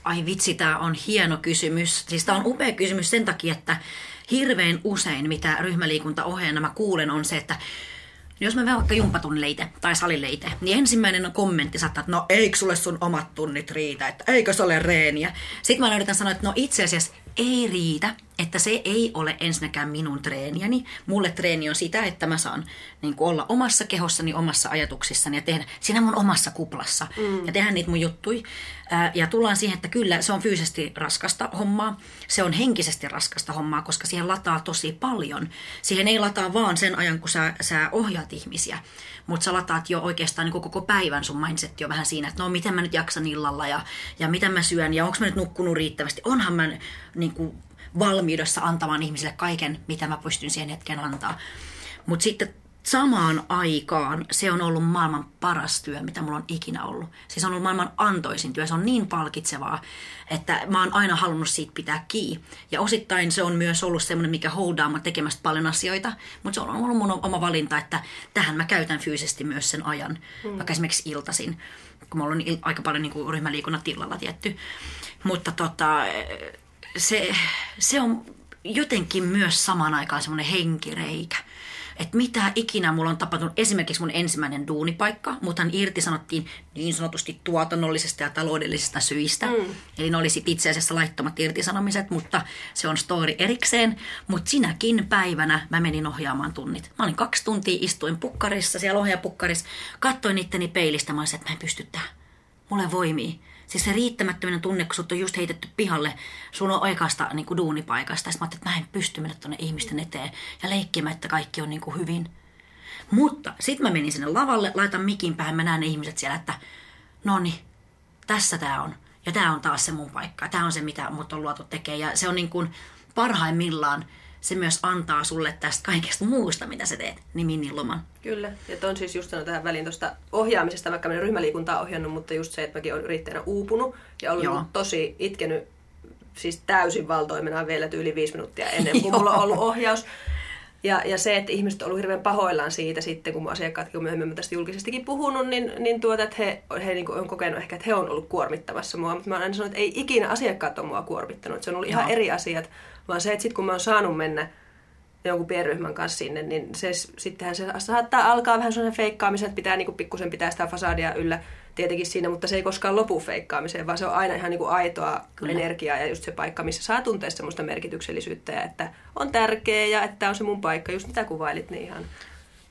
Ai vitsi, tämä on hieno kysymys. Siis tämä on upea kysymys sen takia, että hirveän usein, mitä ryhmäliikuntaohjeena mä kuulen, on se, että jos mä vaikka jumpatunleite tai salileite, niin ensimmäinen kommentti saattaa, että no eikö sulle sun omat tunnit riitä, että eikö se ole reeniä. Sitten mä yritän sanoa, että no itse asiassa ei riitä, että se ei ole ensinnäkään minun treeniäni. Mulle treeni on sitä, että mä saan niin kuin olla omassa kehossani, omassa ajatuksissani ja tehdä siinä mun omassa kuplassa mm. ja tehdä niitä mun juttui. Ja tullaan siihen, että kyllä se on fyysisesti raskasta hommaa, se on henkisesti raskasta hommaa, koska siihen lataa tosi paljon. Siihen ei lataa vaan sen ajan, kun sä, sä ohjaat ihmisiä, mutta sä lataat jo oikeastaan niin koko päivän sun mindset jo vähän siinä, että no miten mä nyt jaksan illalla ja, ja mitä mä syön ja onko mä nyt nukkunut riittävästi. Onhan mä niin kuin, valmiudessa antamaan ihmisille kaiken, mitä mä pystyn siihen hetken antaa. Mutta sitten samaan aikaan se on ollut maailman paras työ, mitä mulla on ikinä ollut. Siis on ollut maailman antoisin työ. Se on niin palkitsevaa, että mä oon aina halunnut siitä pitää kiinni. Ja osittain se on myös ollut semmoinen, mikä holdaa mä tekemästä paljon asioita. Mutta se on ollut mun oma valinta, että tähän mä käytän fyysisesti myös sen ajan. Mm. Vaikka esimerkiksi iltasin, kun mulla on aika paljon niin kuin ryhmäliikunnat tilalla tietty. Mutta tota, se, se on jotenkin myös samaan aikaan semmoinen henkireikä että mitä ikinä mulla on tapahtunut. Esimerkiksi mun ensimmäinen duunipaikka, mutta irti sanottiin niin sanotusti tuotannollisesta ja taloudellisista syistä. Mm. Eli ne olisi itse asiassa laittomat irtisanomiset, mutta se on story erikseen. Mutta sinäkin päivänä mä menin ohjaamaan tunnit. Mä olin kaksi tuntia, istuin pukkarissa, siellä ohjaapukkarissa, katsoin itteni peilistä, mä olisin, että mä en pysty tähän. Mulle voimii. Siis se riittämättöminen tunne, kun sut on just heitetty pihalle sun on oikeasta niin kuin duunipaikasta. Sitten mä ajattelin, että mä en pysty mennä tuonne ihmisten eteen ja leikkimään, että kaikki on niin kuin hyvin. Mutta sitten mä menin sinne lavalle, laitan mikin päähän, mä näen ne ihmiset siellä, että no niin, tässä tää on. Ja tämä on taas se mun paikka. Tämä on se, mitä mut on luotu tekemään. Ja se on niin kuin parhaimmillaan se myös antaa sulle tästä kaikesta muusta, mitä sä teet, niin loman. Kyllä, ja on siis just tähän väliin tuosta ohjaamisesta, vaikka minä ryhmäliikuntaa ohjannut, mutta just se, että mäkin olen yrittäjänä uupunut ja ollut Joo. tosi itkenyt siis täysin valtoimena vielä tyyli viisi minuuttia ennen kuin mulla on ollut ohjaus. Ja, ja se, että ihmiset on ollut hirveän pahoillaan siitä sitten, kun mun asiakkaatkin on myöhemmin tästä julkisestikin puhunut, niin, niin tuota, että he, he niin on kokenut ehkä, että he on ollut kuormittamassa mua. Mutta mä aina sanonut, että ei ikinä asiakkaat ole mua kuormittanut. Se on ollut Joo. ihan eri asiat. Vaan se, että sitten kun mä oon saanut mennä jonkun pienryhmän kanssa sinne, niin se, sittenhän se saattaa alkaa vähän sellaisen feikkaamisen, että pitää niin kuin pikkusen pitää sitä fasadia yllä tietenkin siinä, mutta se ei koskaan lopu feikkaamiseen, vaan se on aina ihan niin kuin aitoa Kyllä. energiaa ja just se paikka, missä saa tuntea semmoista merkityksellisyyttä ja että on tärkeä ja että on se mun paikka, just mitä kuvailit, niin ihan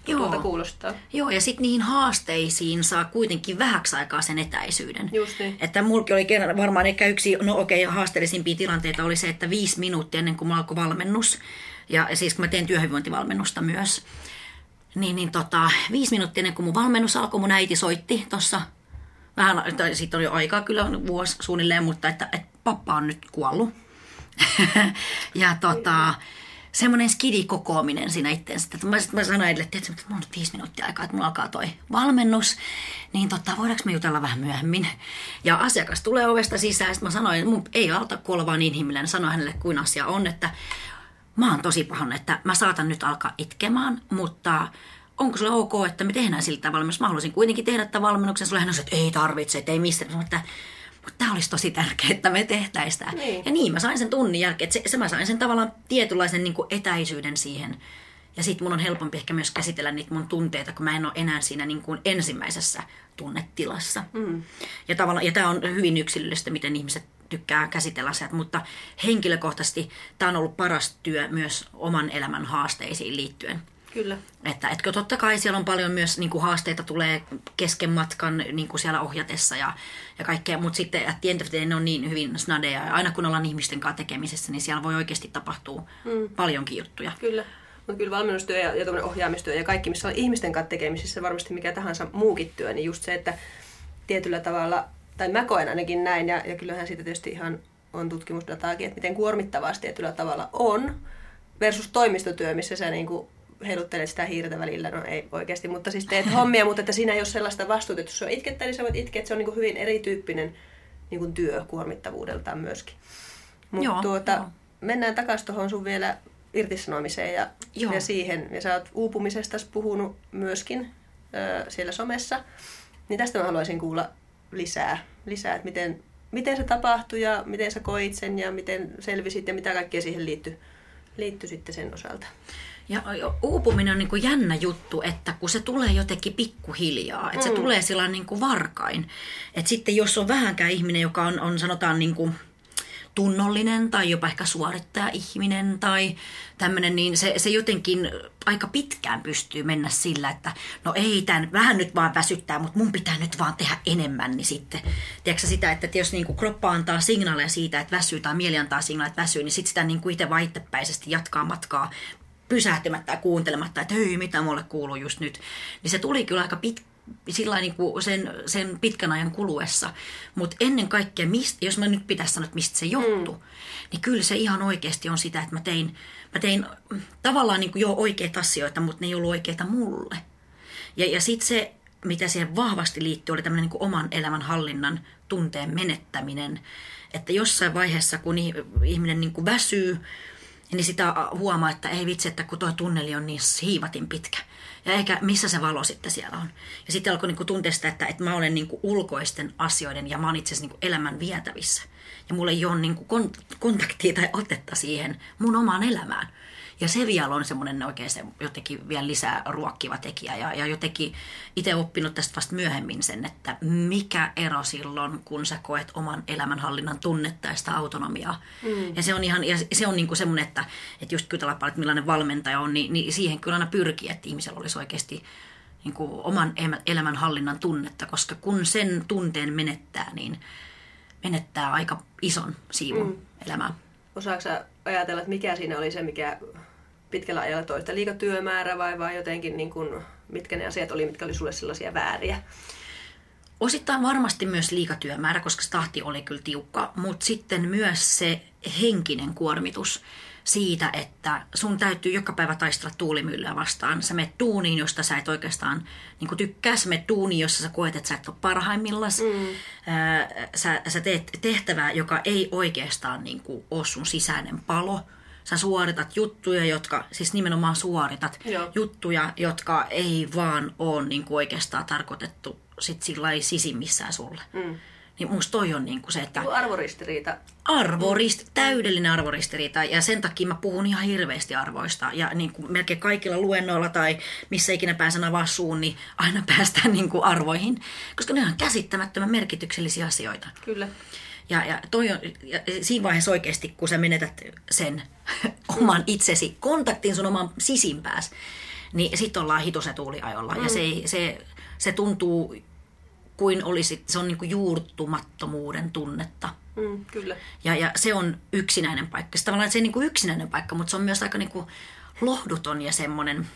Joo. kuulostaa. Joo, ja sitten niihin haasteisiin saa kuitenkin vähäksi aikaa sen etäisyyden. Just niin. Että mulla oli varmaan ehkä yksi, no okei, okay, haasteellisimpia tilanteita oli se, että viisi minuuttia ennen kuin mulla alkoi valmennus, ja siis kun mä teen työhyvinvointivalmennusta myös, niin, niin tota, viisi minuuttia ennen kuin mun valmennus alkoi, mun äiti soitti tuossa vähän, siitä oli aikaa kyllä vuosi suunnilleen, mutta että, että pappa on nyt kuollut. ja tota, semmoinen skidikokoaminen siinä itseensä. Että mä, mä sanoin edelle, että mulla on nyt viisi minuuttia aikaa, että mulla alkaa toi valmennus, niin tota, voidaanko me jutella vähän myöhemmin? Ja asiakas tulee ovesta sisään, sitten mä sanoin, että mun ei alta kuolla vaan inhimillinen, sanoin hänelle kuin asia on, että mä oon tosi pahan, että mä saatan nyt alkaa itkemään, mutta onko sulle ok, että me tehdään sillä tavalla, jos mä haluaisin kuitenkin tehdä tämän valmennuksen, sulle hän on, että ei tarvitse, että ei mistään, että mutta tämä olisi tosi tärkeää, että me tehtäisiin tämä. Niin. Ja niin, mä sain sen tunnin jälkeen, että se, se mä sain sen tavallaan tietynlaisen niin kuin etäisyyden siihen. Ja sitten mun on helpompi ehkä myös käsitellä niitä mun tunteita, kun mä en ole enää siinä niin kuin ensimmäisessä tunnetilassa. Mm. Ja, tavallaan, ja tämä on hyvin yksilöllistä, miten ihmiset tykkää käsitellä asiat, mutta henkilökohtaisesti tämä on ollut paras työ myös oman elämän haasteisiin liittyen. Kyllä. Että etkö totta kai siellä on paljon myös niin kuin haasteita tulee kesken matkan niin kuin siellä ohjatessa ja, ja kaikkea, mutta sitten at the end of the day, ne on niin hyvin snadeja ja aina kun ollaan ihmisten kanssa tekemisessä, niin siellä voi oikeasti tapahtua mm. paljonkin juttuja. Kyllä. Mutta kyllä valmennustyö ja, ja ohjaamistyö ja kaikki, missä on ihmisten kanssa tekemisissä, varmasti mikä tahansa muukin työ, niin just se, että tietyllä tavalla, tai mä koen ainakin näin, ja, ja kyllähän siitä tietysti ihan on tutkimusdataakin, että miten kuormittavaa se tietyllä tavalla on, versus toimistotyö, missä sä niin kuin heiluttelet sitä hiirtä välillä, no ei oikeasti, mutta siis teet hommia, mutta että siinä ei ole sellaista vastuuta, että jos on itkettä, niin sä voit itkeä, että se on niin kuin hyvin erityyppinen niin kuin työ kuormittavuudeltaan myöskin. Mutta tuota, joo. mennään takaisin tuohon sun vielä irtisanomiseen ja, ja siihen. Ja sä oot uupumisesta puhunut myöskin ö, siellä somessa. Niin tästä mä haluaisin kuulla lisää, lisää että miten, miten se tapahtui ja miten sä koit sen ja miten selvisit ja mitä kaikkea siihen liittyy, liittyy sitten sen osalta. Ja uupuminen on niin kuin jännä juttu, että kun se tulee jotenkin pikkuhiljaa, että mm. se tulee sillä niin kuin varkain. Että sitten jos on vähänkään ihminen, joka on, on sanotaan niin kuin tunnollinen tai jopa ehkä suorittaja-ihminen tai tämmöinen, niin se, se jotenkin aika pitkään pystyy mennä sillä, että no ei tämän vähän nyt vaan väsyttää, mutta mun pitää nyt vaan tehdä enemmän, niin sitten, tiedätkö sitä, että jos niin kuin kroppa antaa signaaleja siitä, että väsyy tai mieli antaa signaaleja, että väsyy, niin sitten sitä niin kuin itse vaan itsepäisesti jatkaa matkaa pysähtymättä ja kuuntelematta, että hei, mitä mulle kuuluu just nyt. Niin se tuli kyllä aika pitkä sillä niin kuin sen, sen pitkän ajan kuluessa. Mutta ennen kaikkea, mistä, jos mä nyt pitäisi sanoa, että mistä se johtuu, mm. niin kyllä se ihan oikeasti on sitä, että mä tein, mä tein tavallaan niin kuin jo oikeita asioita, mutta ne ei ollut oikeita mulle. Ja, ja sitten se, mitä siihen vahvasti liittyy, oli tämmöinen niin oman elämän hallinnan tunteen menettäminen. Että jossain vaiheessa, kun ihminen niin kuin väsyy, niin sitä huomaa, että ei vitsi, että kun tuo tunneli on niin hiivatin pitkä – ja eikä missä se valo sitten siellä on. Ja sitten alkoi niinku tuntea sitä, että, että mä olen niinku ulkoisten asioiden ja mä olen itse asiassa niinku elämän vietävissä. Ja mulla ei ole niinku kontaktia tai otetta siihen mun omaan elämään. Ja se vielä on semmoinen oikein se jotenkin vielä lisää ruokkiva tekijä. Ja, ja jotenkin itse oppinut tästä vasta myöhemmin sen, että mikä ero silloin, kun sä koet oman elämänhallinnan tunnetta ja sitä autonomiaa. Mm. Ja se on ihan, ja se on niinku semmoinen, että, että just kytellä että millainen valmentaja on, niin, niin siihen kyllä aina pyrkii, että ihmisellä olisi oikeasti niin kuin oman elämänhallinnan tunnetta, koska kun sen tunteen menettää, niin menettää aika ison siivun mm. elämää. Osaatko ajatella, että mikä siinä oli se, mikä pitkällä ajalla toista liikatyömäärä vai, vai jotenkin niin kuin, mitkä ne asiat oli, mitkä oli sulle sellaisia vääriä? Osittain varmasti myös liikatyömäärä, koska tahti oli kyllä tiukka, mutta sitten myös se henkinen kuormitus siitä, että sun täytyy joka päivä taistella tuulimyllyä vastaan. Sä menet tuuniin, josta sä et oikeastaan niin tykkää. Sä menet tuuniin, jossa sä koet, että sä et ole parhaimmillas. Mm. Sä, sä teet tehtävää, joka ei oikeastaan niin kuin, ole sun sisäinen palo sä suoritat juttuja, jotka, siis nimenomaan suoritat Joo. juttuja, jotka ei vaan ole niin kuin oikeastaan tarkoitettu sit sillä sisimmissään sulle. Mm. Niin musta toi on niin kuin se, että... Arvoristiriita. Arvorist, mm. täydellinen arvoristiriita. Ja sen takia mä puhun ihan hirveästi arvoista. Ja niin kuin melkein kaikilla luennoilla tai missä ikinä pääsen avaa suun, niin aina päästään niin kuin arvoihin. Koska ne on käsittämättömän merkityksellisiä asioita. Kyllä. Ja, ja, toi on, ja siinä vaiheessa oikeasti, kun sä menetät sen oman itsesi, kontaktin sun oman sisimpääs, niin sitten ollaan hitosen tuuliajolla. Mm. Ja se, se, se tuntuu kuin olisi, se on niinku juurtumattomuuden tunnetta. Mm, kyllä. Ja, ja se on yksinäinen paikka. Se tavallaan se ei niinku yksinäinen paikka, mutta se on myös aika niinku lohduton ja semmoinen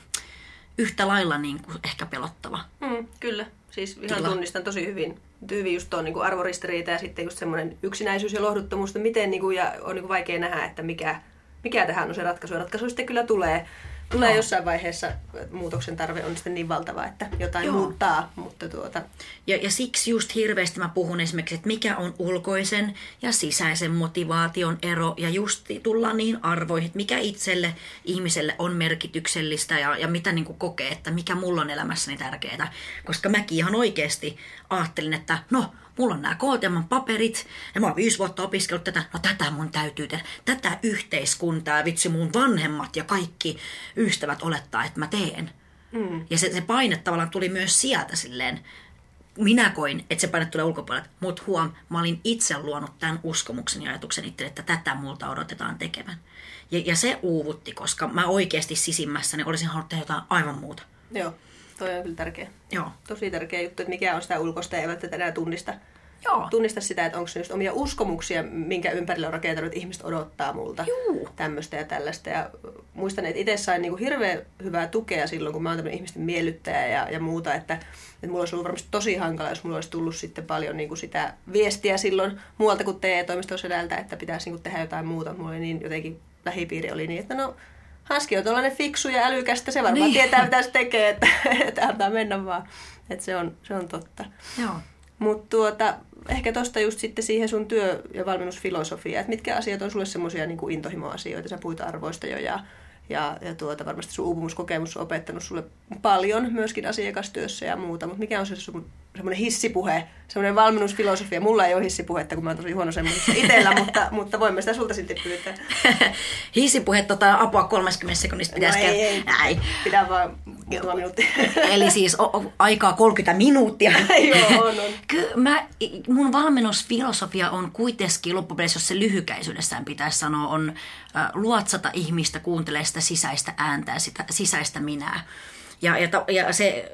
yhtä lailla niinku ehkä pelottava. Mm, kyllä. Siis ihan Tila. tunnistan tosi hyvin, hyvin just tuon niin arvoristiriita ja sitten just semmoinen yksinäisyys ja lohduttomuus, että miten niin kuin, ja on niin kuin vaikea nähdä, että mikä, mikä tähän on se ratkaisu. Ja ratkaisu sitten kyllä tulee tulee jossain vaiheessa muutoksen tarve on sitten niin valtava, että jotain Joo. muuttaa. Mutta tuota... ja, ja siksi just hirveästi mä puhun esimerkiksi, että mikä on ulkoisen ja sisäisen motivaation ero ja just tullaan niihin arvoihin, että mikä itselle ihmiselle on merkityksellistä ja, ja mitä niin kokee, että mikä mulla on elämässäni tärkeää. Koska mäkin ihan oikeasti ajattelin, että no mulla on nämä KTMn paperit ja mä oon viisi vuotta opiskellut tätä, no tätä mun täytyy tehdä. Tätä yhteiskuntaa, vitsi mun vanhemmat ja kaikki ystävät olettaa, että mä teen. Mm. Ja se, se paine tavallaan tuli myös sieltä silleen, minä koin, että se paine tulee ulkopuolelta, mutta huom, mä olin itse luonut tämän uskomuksen ja ajatuksen itse, että tätä multa odotetaan tekevän. Ja, ja se uuvutti, koska mä oikeasti sisimmässäni olisin halunnut tehdä jotain aivan muuta. Joo, toi on kyllä tärkeä. Joo. Tosi tärkeä juttu, että mikä on sitä ulkoista ja välttämättä enää tunnista. Joo. Tunnista sitä, että onko se just omia uskomuksia, minkä ympärillä on rakentanut, että ihmiset odottaa multa Juu. tämmöistä ja tällaista. Ja muistan, että itse sain niinku hirveän hyvää tukea silloin, kun mä oon tämmöinen ihmisten miellyttäjä ja, ja muuta, että, että mulla olisi ollut varmasti tosi hankala, jos mulla olisi tullut sitten paljon niinku sitä viestiä silloin muualta kuin TE-toimiston sedältä, että pitäisi niinku tehdä jotain muuta. Mulla oli niin jotenkin lähipiiri oli niin, että no Hanski on tuollainen fiksu ja älykästä, se varmaan Niin. tietää mitä se tekee, että, että antaa mennä vaan. Että se on, se on totta. Joo. Mutta tuota, ehkä tuosta just sitten siihen sun työ- ja valmennusfilosofiaan, että mitkä asiat on sulle semmoisia niin intohimoasioita, sä puhuit arvoista jo ja, ja, ja tuota, varmasti sun uupumuskokemus on opettanut sulle paljon myöskin asiakastyössä ja muuta, mutta mikä on se sun semmoinen hissipuhe, semmoinen valmennusfilosofia, mulla ei ole hissipuhetta, kun mä oon tosi huono semmoisessa itsellä, mutta, mutta voimme sitä sulta sitten pyytää. Hissipuhe, tota, apua 30 sekunnista pitäisi No ei, käydä. ei. Näin. Pitää vaan muutama minuutti. Eli siis o, o, aikaa 30 minuuttia. Joo, on, on. Kyllä mä, mun valmennusfilosofia on kuitenkin loppupeleissä, jos se lyhykäisyydessään pitäisi sanoa, on äh, luotsata ihmistä kuuntelee sitä sisäistä ääntä ja sitä sisäistä minää. Ja, ja, ja se,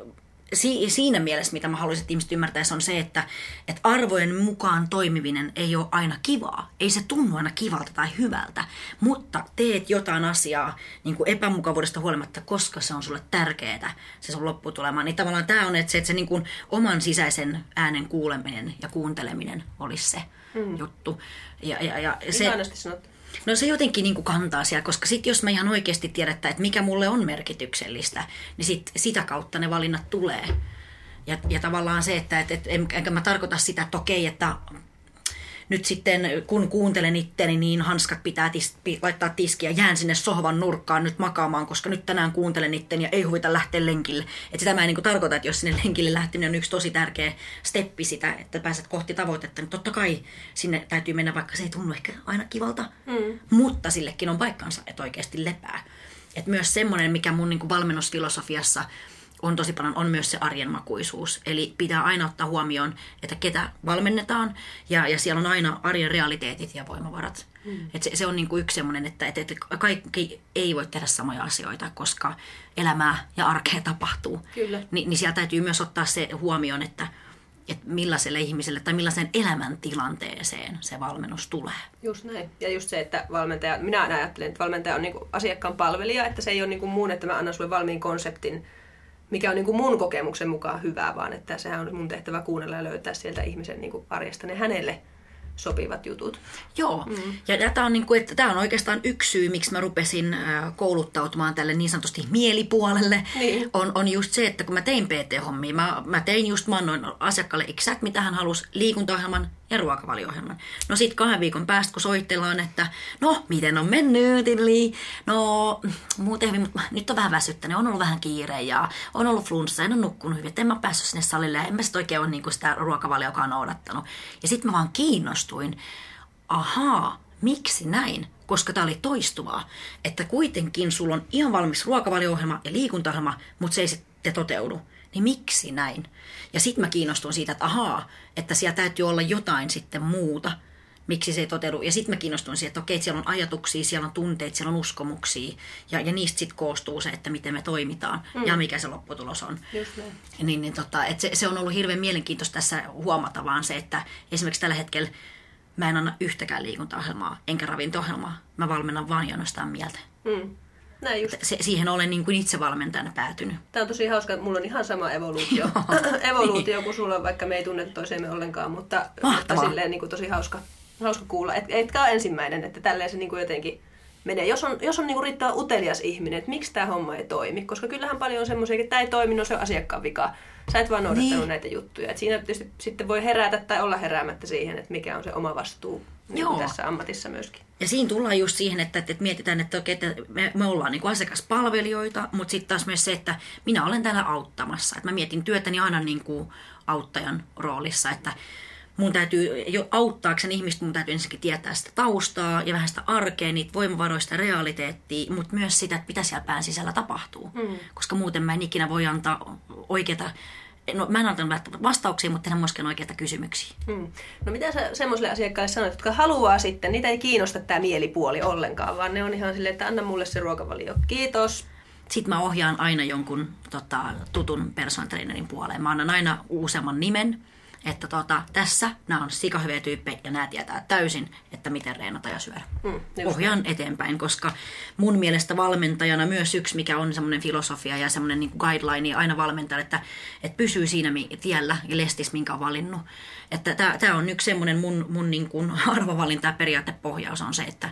si, siinä mielessä, mitä mä haluaisin, että ihmiset ymmärtäisi, on se, että, että arvojen mukaan toimiminen ei ole aina kivaa. Ei se tunnu aina kivalta tai hyvältä, mutta teet jotain asiaa niin kuin epämukavuudesta huolimatta, koska se on sulle tärkeää, se sun lopputulema. Niin tavallaan tämä on, että se, että se niin kuin oman sisäisen äänen kuuleminen ja kuunteleminen olisi se mm. juttu. Ja, ja, ja se, Ihanasti sanottu. No se jotenkin niin kuin kantaa siellä, koska sitten jos mä ihan oikeasti tiedetään, että mikä mulle on merkityksellistä, niin sit, sitä kautta ne valinnat tulee. Ja, ja tavallaan se, että et, et, en- enkä mä tarkoita sitä, että okei, että nyt sitten kun kuuntelen itteni, niin hanskat pitää tis, laittaa tiskiä. Jään sinne sohvan nurkkaan nyt makaamaan, koska nyt tänään kuuntelen itteni ja ei huvita lähteä lenkille. Että sitä mä en niin kuin tarkoita, että jos sinne lenkille lähteminen on yksi tosi tärkeä steppi sitä, että pääset kohti tavoitetta, niin totta kai sinne täytyy mennä, vaikka se ei tunnu ehkä aina kivalta. Mm. Mutta sillekin on paikkansa, että oikeasti lepää. Et myös semmoinen, mikä mun niin kuin valmennusfilosofiassa on tosi paljon, on myös se arjen makuisuus. Eli pitää aina ottaa huomioon, että ketä valmennetaan, ja, ja siellä on aina arjen realiteetit ja voimavarat. Mm. Et se, se on niin kuin yksi semmoinen, että, että, että kaikki ei voi tehdä samoja asioita, koska elämää ja arkea tapahtuu. Kyllä. Ni, niin siellä täytyy myös ottaa se huomioon, että, että millaiselle ihmiselle tai millaiseen elämäntilanteeseen se valmennus tulee. Just näin. Ja just se, että valmentaja, minä ajattelen, että valmentaja on niinku asiakkaan palvelija, että se ei ole niinku muun, että mä annan sulle valmiin konseptin, mikä on niinku mun kokemuksen mukaan hyvää, vaan että sehän on mun tehtävä kuunnella ja löytää sieltä ihmisen niinku arjesta ne hänelle sopivat jutut. Joo, mm. ja tämä on, niin kuin, että tämä on oikeastaan yksi syy, miksi mä rupesin äh, kouluttautumaan tälle niin sanotusti mielipuolelle, Niin. on, on just se, että kun mä tein PT-hommia, mä, mä tein just, mä annoin asiakkaalle exact mitä hän halusi, liikuntaohjelman ja ruokavaliohjelman. No sit kahden viikon päästä, kun soitellaan, että no, miten on mennyt, tilli? No, muuten hyvin, mutta nyt on vähän väsyttänyt, on ollut vähän kiire ja on ollut flunssa, en ole nukkunut hyvin, että en mä päässyt sinne salille ja en mä sit oikein ole niin sitä ruokavaliokaan noudattanut. Ja sitten mä vaan kiinnostuin, ahaa, miksi näin? Koska tämä oli toistuvaa, että kuitenkin sulla on ihan valmis ruokavalio-ohjelma ja liikuntaohjelma, mutta se ei sitten toteudu. Niin miksi näin? Ja sitten mä kiinnostuin siitä, että ahaa, että siellä täytyy olla jotain sitten muuta, miksi se ei toteudu. Ja sitten mä kiinnostuin siitä, että okei, että siellä on ajatuksia, siellä on tunteita, siellä on uskomuksia, ja, ja niistä sitten koostuu se, että miten me toimitaan mm. ja mikä se lopputulos on. Just. Niin, niin tota, et se, se on ollut hirveän mielenkiintoista tässä huomata vaan se, että esimerkiksi tällä hetkellä mä en anna yhtäkään liikuntaohjelmaa, enkä ravinto-ohjelmaa. Mä valmennan vain ja ainoastaan mieltä. Mm. Näin just. Se, siihen olen niin kuin itse valmentajana päätynyt. Tämä on tosi hauska, että mulla on ihan sama evoluutio, evoluutio kuin sulla, vaikka me ei tunne toisemme ollenkaan, mutta, mutta silleen niin kuin tosi hauska, hauska kuulla. Et, etkä ole ensimmäinen, että tälleen se niin kuin jotenkin menee. Jos on, jos on niin kuin riittävän utelias ihminen, että miksi tämä homma ei toimi, koska kyllähän paljon on semmoisia, että tämä ei toimi, no se on asiakkaan vika. Sä et vaan noudattanut Niin. niin. näitä juttuja. Et siinä tietysti sitten voi herätä tai olla heräämättä siihen, että mikä on se oma vastuu niin Joo. kuin tässä ammatissa myöskin. Ja siinä tullaan just siihen, että, että mietitään, että, okei, että me, me ollaan niin kuin asiakaspalvelijoita, mutta sitten taas myös se, että minä olen täällä auttamassa. Että mä mietin työtäni aina niin kuin auttajan roolissa, että mun täytyy jo auttaakseni ihmistä, mun täytyy ensinnäkin tietää sitä taustaa ja vähän sitä arkea, niitä voimavaroista, realiteettia, mutta myös sitä, että mitä siellä pään sisällä tapahtuu. Mm. Koska muuten mä en ikinä voi antaa oikeata no, mä en antanut vastauksia, mutta tehdä myöskin oikeita kysymyksiä. Hmm. No mitä sä semmoiselle asiakkaille sanoit, jotka haluaa sitten, niitä ei kiinnosta tämä mielipuoli ollenkaan, vaan ne on ihan silleen, että anna mulle se ruokavalio. Kiitos. Sitten mä ohjaan aina jonkun tota, tutun personal puoleen. Mä annan aina useamman nimen että tota, tässä nämä on sikahyviä tyyppejä ja nämä tietää täysin, että miten reenata ja syödä. Mm, Ohjaan näin. eteenpäin, koska mun mielestä valmentajana myös yksi, mikä on semmoinen filosofia ja semmoinen niin guideline aina valmentaa, että, että pysyy siinä tiellä ja lestis, minkä on valinnut. Että tämä on yksi semmoinen mun, mun niin kuin arvovalinta ja periaatepohjaus on se, että,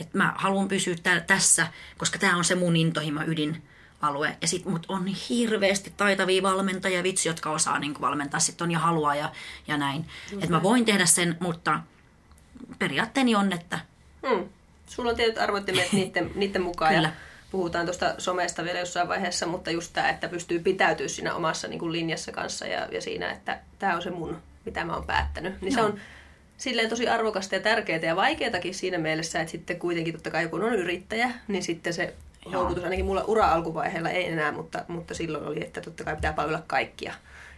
että mä haluan pysyä tä- tässä, koska tämä on se mun intohimo ydin alue. Ja sit mut on hirveästi taitavia valmentajia, vitsi, jotka osaa niin valmentaa sit on ja haluaa ja, ja näin. Että mä voin tehdä sen, mutta periaatteeni on, että... Hmm. Sulla on tietyt arvoittimet niiden, niiden mukaan Kyllä. ja puhutaan tuosta somesta vielä jossain vaiheessa, mutta just tämä, että pystyy pitäytyä siinä omassa niin kuin linjassa kanssa ja, ja siinä, että tämä on se mun, mitä mä oon päättänyt. Niin no. se on silleen tosi arvokasta ja tärkeää ja vaikeatakin siinä mielessä, että sitten kuitenkin totta kai kun on yrittäjä, niin sitten se houkutus ainakin mulla ura-alkuvaiheella ei enää, mutta, mutta silloin oli, että totta kai pitää palvella kaikkia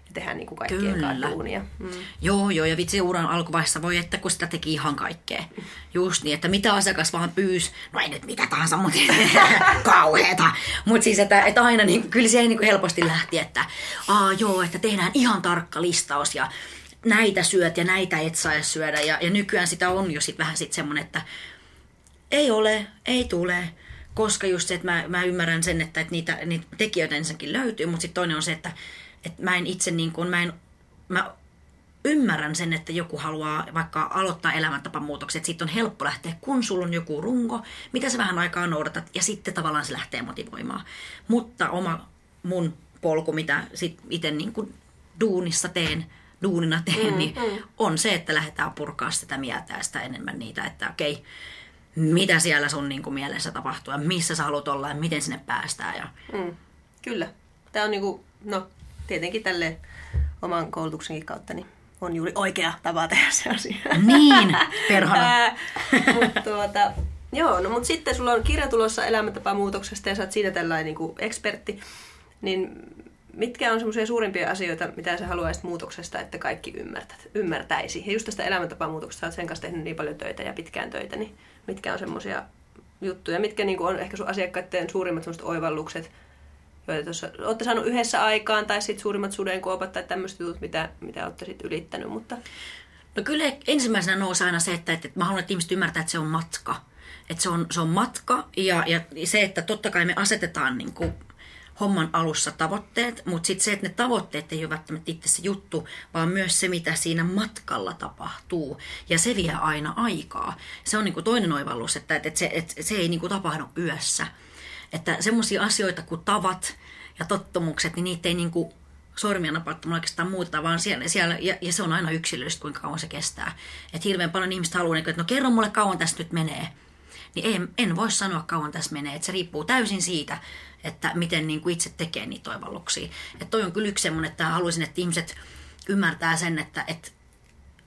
ja tehdä niin kuin kaikkien Kyllä. duunia. Mm. Joo, joo, ja vitsi uran alkuvaiheessa voi, että kun sitä teki ihan kaikkea. Just niin, että mitä asiakas vaan pyys, no ei nyt mitä tahansa, mutta kauheeta. Mutta siis, että, että aina niin, kyllä se niin kuin helposti lähti, että aa joo, että tehdään ihan tarkka listaus ja näitä syöt ja näitä et saa syödä. Ja, ja nykyään sitä on jo sit vähän sit semmoinen, että ei ole, ei tule, koska just se, että mä, mä ymmärrän sen, että, että niitä, niitä tekijöitä ensinnäkin löytyy, mutta sitten toinen on se, että, että mä en itse niin kuin, mä en, mä ymmärrän sen, että joku haluaa vaikka aloittaa elämäntapamuutoksen, että siitä on helppo lähteä, kun sulla on joku runko, mitä sä vähän aikaa noudatat, ja sitten tavallaan se lähtee motivoimaan. Mutta oma mun polku, mitä sit itse niin kuin duunissa teen, duunina teen, mm, niin mm. on se, että lähdetään purkaa sitä mieltä ja sitä enemmän niitä, että okei, okay, mitä siellä sun niin kuin, mielessä tapahtuu ja missä sä haluat olla ja miten sinne päästään. Ja... Mm, kyllä. Tämä on niin kuin, no tietenkin tälle oman koulutuksenkin kautta niin on juuri oikea tapa tehdä se asia. Niin, perhana. mutta tuota, joo, no mutta sitten sulla on kirja tulossa elämäntapamuutoksesta ja sä oot siinä tällainen niin kuin ekspertti. Niin mitkä on semmoisia suurimpia asioita, mitä sä haluaisit muutoksesta, että kaikki ymmärtät, ymmärtäisi? Ja just tästä elämäntapamuutoksesta, sä oot sen kanssa tehnyt niin paljon töitä ja pitkään töitä, niin mitkä on semmoisia juttuja, mitkä niin on ehkä sun asiakkaiden suurimmat oivallukset, joita tuossa olette saanut yhdessä aikaan, tai sitten suurimmat sudenkuopat tai tämmöiset jutut, mitä, mitä olette sitten ylittänyt, mutta... No kyllä ensimmäisenä nousi aina se, että, että mä haluan, että ihmiset ymmärtää, että se on matka. Että se on, se on matka ja, ja se, että totta kai me asetetaan niin kuin homman alussa tavoitteet, mutta sitten se, että ne tavoitteet ei ole välttämättä itse se juttu, vaan myös se, mitä siinä matkalla tapahtuu. Ja se vie aina aikaa. Se on niinku toinen oivallus, että, että se, että se ei niinku tapahdu yössä. Että semmoisia asioita kuin tavat ja tottumukset, niin niitä ei niinku sormia napattamalla oikeastaan muuta, vaan siellä, siellä ja, ja, se on aina yksilöllistä, kuinka kauan se kestää. Että hirveän paljon ihmistä haluaa, että no kerro mulle kauan tästä nyt menee. Niin en, en voi sanoa kauan tässä menee. Että se riippuu täysin siitä, että miten niin kuin itse tekee niitä toivalluksia. Että toi on kyllä yksi semmoinen, että haluaisin, että ihmiset ymmärtää sen, että, että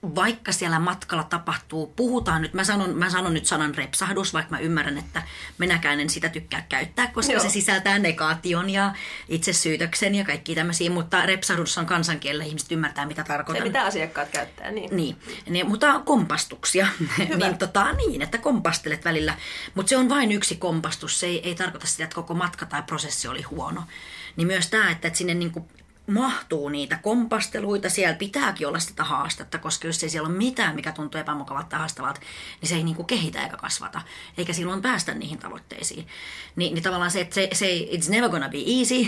vaikka siellä matkalla tapahtuu, puhutaan nyt, mä sanon, mä sanon nyt sanan repsahdus, vaikka mä ymmärrän, että minäkään en sitä tykkää käyttää, koska Joo. se sisältää negaation ja itsesyytöksen ja kaikki tämmöisiä, mutta repsahdus on kansankielellä, ihmiset ymmärtää mitä tarkoitan. Se mitä asiakkaat käyttää, niin. Niin, niin mutta kompastuksia, niin, tota, niin, että kompastelet välillä, mutta se on vain yksi kompastus, se ei, ei tarkoita sitä, että koko matka tai prosessi oli huono. Niin myös tämä, että, että sinne niin kuin mahtuu niitä kompasteluita, siellä pitääkin olla sitä haastetta, koska jos ei siellä ole mitään, mikä tuntuu epämukavalta haastavalta, niin se ei niinku kehitä eikä kasvata, eikä silloin päästä niihin tavoitteisiin. Ni, niin tavallaan se, että se, se it's never gonna be easy,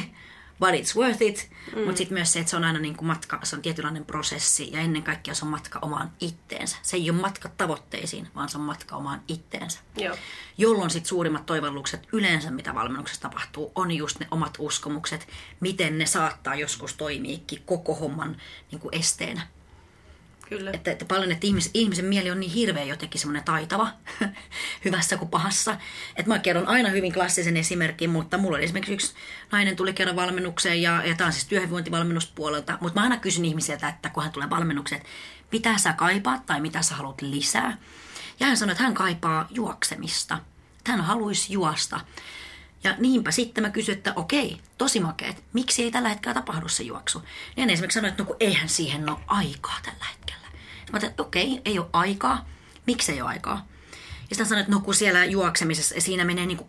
but it's worth it. Mm. Mutta sitten myös se, että se on aina niin kuin matka, se on tietynlainen prosessi ja ennen kaikkea se on matka omaan itteensä. Se ei ole matka tavoitteisiin, vaan se on matka omaan itteensä. Joo. Jolloin sitten suurimmat toivallukset yleensä, mitä valmennuksessa tapahtuu, on just ne omat uskomukset, miten ne saattaa joskus toimiikin koko homman niin kuin esteenä. Kyllä. Että, että paljon, että ihmis, ihmisen mieli on niin hirveä jotenkin semmoinen taitava, hyvässä kuin pahassa. Että mä kerron aina hyvin klassisen esimerkin, mutta mulla oli esimerkiksi yksi nainen tuli kerran valmennukseen ja, ja tämä on siis työhyvinvointivalmennuspuolelta. Mutta mä aina kysyn ihmisiltä, että kun hän tulee valmennukseen, että mitä sä kaipaat tai mitä sä haluat lisää. Ja hän sanoi, että hän kaipaa juoksemista. Hän haluaisi juosta. Ja niinpä sitten mä kysyin, että okei, tosi makeet, miksi ei tällä hetkellä tapahdu se juoksu? Ne esimerkiksi sanoi, että no kun eihän siihen ole aikaa tällä hetkellä. Mä ajattelin, että okei, ei ole aikaa. Miksi ei ole aikaa? Ja sitten sanoin, että no kun siellä juoksemisessa siinä menee niin 60-75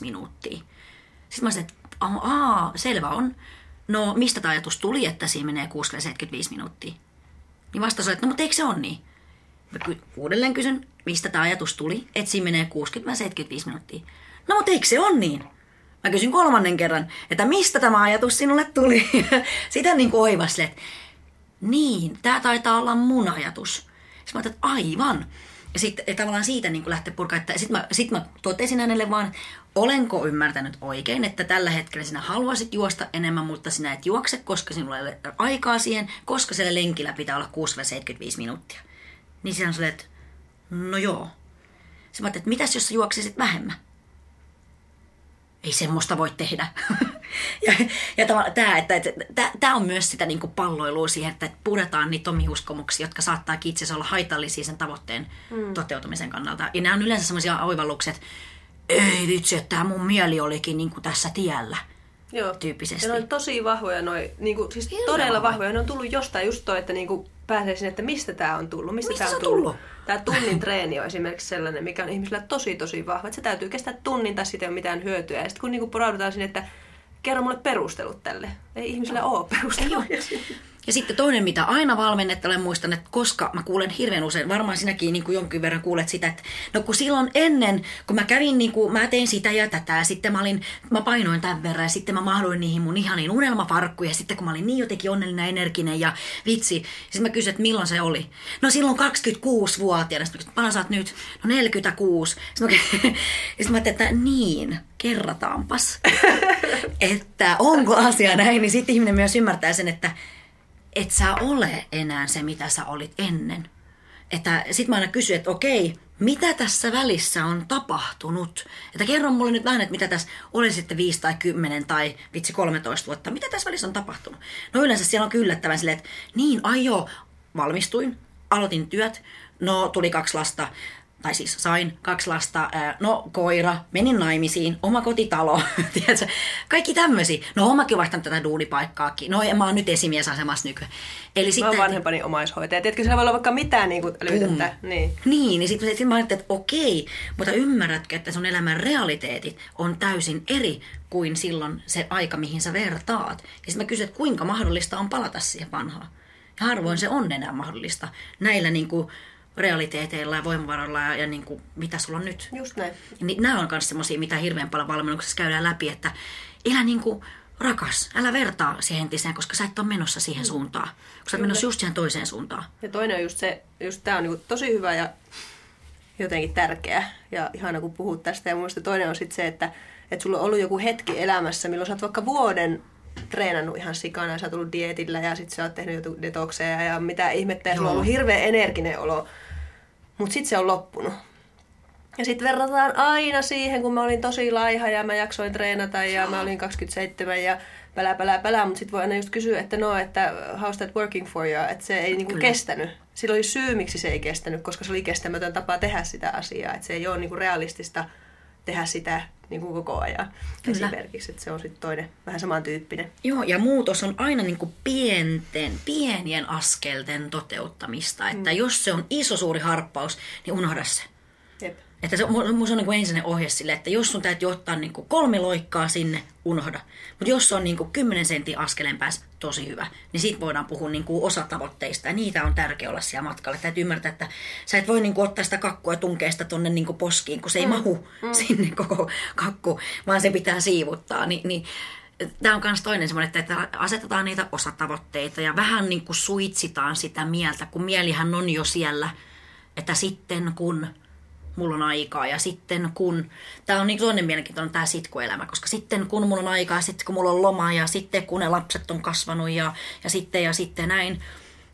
minuuttia. Sitten mä sanoin, että aa, selvä on. No mistä tämä ajatus tuli, että siinä menee 60-75 minuuttia? Niin vastaus oli, että no mutta eikö se ole niin? Mä uudelleen kysyn, mistä tämä ajatus tuli, että siinä menee 60-75 minuuttia. No mutta eikö se ole niin? Mä kysyn kolmannen kerran, että mistä tämä ajatus sinulle tuli? Sitä niin kuin oivasle, että niin, tämä taitaa olla mun ajatus. Sitten mä ajattelin, että aivan. Ja sitten tavallaan siitä niin lähtee purkaa, sitten mä, sit mä totesin hänelle vaan, olenko ymmärtänyt oikein, että tällä hetkellä sinä haluaisit juosta enemmän, mutta sinä et juokse, koska sinulla ei ole aikaa siihen, koska siellä lenkillä pitää olla 6-75 minuuttia. Niin sinä on että no joo. Sitten mä että mitäs jos sä juoksisit vähemmän? Ei semmoista voi tehdä. ja ja tämä, että, että, tämä on myös sitä niin kuin palloilua siihen, että puretaan niitä omiuskomuksia, jotka saattaa itse asiassa olla haitallisia sen tavoitteen mm. toteutumisen kannalta. Ja nämä on yleensä semmoisia oivalluksia, että ei vitsi, että tämä mun mieli olikin niin kuin tässä tiellä. Joo. Tyyppisesti. Ja ne on tosi vahvoja, noi, niin kuin, siis Hirveän todella vahvoja. vahvoja. Ne on tullut jostain just toi, että niin kuin pääsee sinne, että mistä tämä on tullut. Mistä, mistä tämä on tullut? tullut? Tämä tunnin treeni on esimerkiksi sellainen, mikä on ihmisillä tosi tosi vahva. Että se täytyy kestää tunnin tai siitä ei ole mitään hyötyä. Ja sitten kun niin kuin poraudutaan sinne, että kerro mulle perustelut tälle. Ei ihmisillä ole perusteluja. Ja sitten toinen, mitä aina valmennettalle muistan, että koska mä kuulen hirveän usein, varmaan sinäkin niin kuin jonkin verran kuulet sitä, että no kun silloin ennen, kun mä kävin, niin kuin, mä tein sitä ja tätä, ja sitten mä, olin, mä painoin tämän verran, ja sitten mä mahdoin niihin mun ihaniin unelmafarkkuja, ja sitten kun mä olin niin jotenkin onnellinen energinen ja vitsi, sitten mä kysyin, että milloin se oli. No silloin 26-vuotiaana, sitten mä kysyin, nyt? No 46. Sitten mä, sitten mä ajattelin, että niin, kerrataanpas, että onko asia näin, niin sitten ihminen myös ymmärtää sen, että et sä ole enää se, mitä sä olit ennen. Että sit mä aina kysyn, että okei, mitä tässä välissä on tapahtunut? Että kerro mulle nyt vähän, että mitä tässä oli sitten 5 tai 10 tai vitsi 13 vuotta. Mitä tässä välissä on tapahtunut? No yleensä siellä on yllättävän silleen, että niin, ai joo, valmistuin, aloitin työt, no tuli kaksi lasta, tai siis sain kaksi lasta, no koira, menin naimisiin, oma kotitalo, tiedätkö? kaikki tämmöisiä. No omakin vaihtanut tätä duunipaikkaakin. No mä oon nyt esimiesasemassa nykyään. Eli mä sitten, vanhempani omaishoitaja. Tiedätkö, siellä voi olla vaikka mitään niin kuin lyhyttä. Mm. Niin. niin, niin sitten sit mä ajattelin, että okei, mutta ymmärrätkö, että sun elämän realiteetit on täysin eri kuin silloin se aika, mihin sä vertaat. Ja sitten mä kysyin, että kuinka mahdollista on palata siihen vanhaan. Ja harvoin se on enää mahdollista näillä niin kuin, realiteeteilla ja voimavaroilla ja, ja niin kuin, mitä sulla on nyt. Just näin. Niin nämä on myös semmoisia, mitä hirveän paljon valmennuksessa käydään läpi, että elä niin kuin rakas, älä vertaa siihen entiseen, koska sä et ole menossa siihen mm. suuntaan. Koska sä oot menossa just siihen toiseen suuntaan. Ja toinen on just se, just tämä on niin tosi hyvä ja jotenkin tärkeä ja ihana kun puhut tästä. Ja mun toinen on sitten se, että, että sulla on ollut joku hetki elämässä, milloin sä oot vaikka vuoden treenannut ihan sikana ja sä oot tullut dietillä ja sitten sä oot tehnyt jotain detokseja ja mitä ihmettä ja sulla on ollut hirveän energinen olo. Mutta sitten se on loppunut. Ja sitten verrataan aina siihen, kun mä olin tosi laiha ja mä jaksoin treenata ja mä olin 27 ja pälä, pälä, pälä. Mutta sitten voi aina just kysyä, että no, että how's that working for you? Että se ei niinku kestänyt. Sillä oli syy, miksi se ei kestänyt, koska se oli kestämätön tapa tehdä sitä asiaa. Että se ei ole niinku realistista tehdä sitä niin kuin koko ajan Kyllä. esimerkiksi. Että se on sitten toinen vähän samantyyppinen. Joo, ja muutos on aina niin kuin pienten, pienien askelten toteuttamista. Että mm. jos se on iso suuri harppaus, niin unohda se. Että se, mun on niin ensimmäinen ohje sille, että jos sun täytyy ottaa niin kuin kolme loikkaa sinne, unohda. Mutta jos se on niin kuin 10 sentin askeleen päässä, tosi hyvä. Niin siitä voidaan puhua niin kuin osatavoitteista ja niitä on tärkeä olla siellä matkalla. Täytyy ymmärtää, että sä et voi niin kuin ottaa sitä kakkua ja tunkea sitä tonne niin kuin poskiin, kun se ei mm. mahu mm. sinne koko kakku, vaan se pitää siivuttaa. Ni, niin Tämä on myös toinen semmoinen, että asetetaan niitä osatavoitteita ja vähän niin kuin suitsitaan sitä mieltä, kun mielihän on jo siellä, että sitten kun mulla on aikaa ja sitten kun, tämä on niin toinen mielenkiintoinen tämä sitkuelämä, koska sitten kun mulla on aikaa, sitten kun mulla on loma ja sitten kun ne lapset on kasvanut ja, ja sitten ja sitten näin.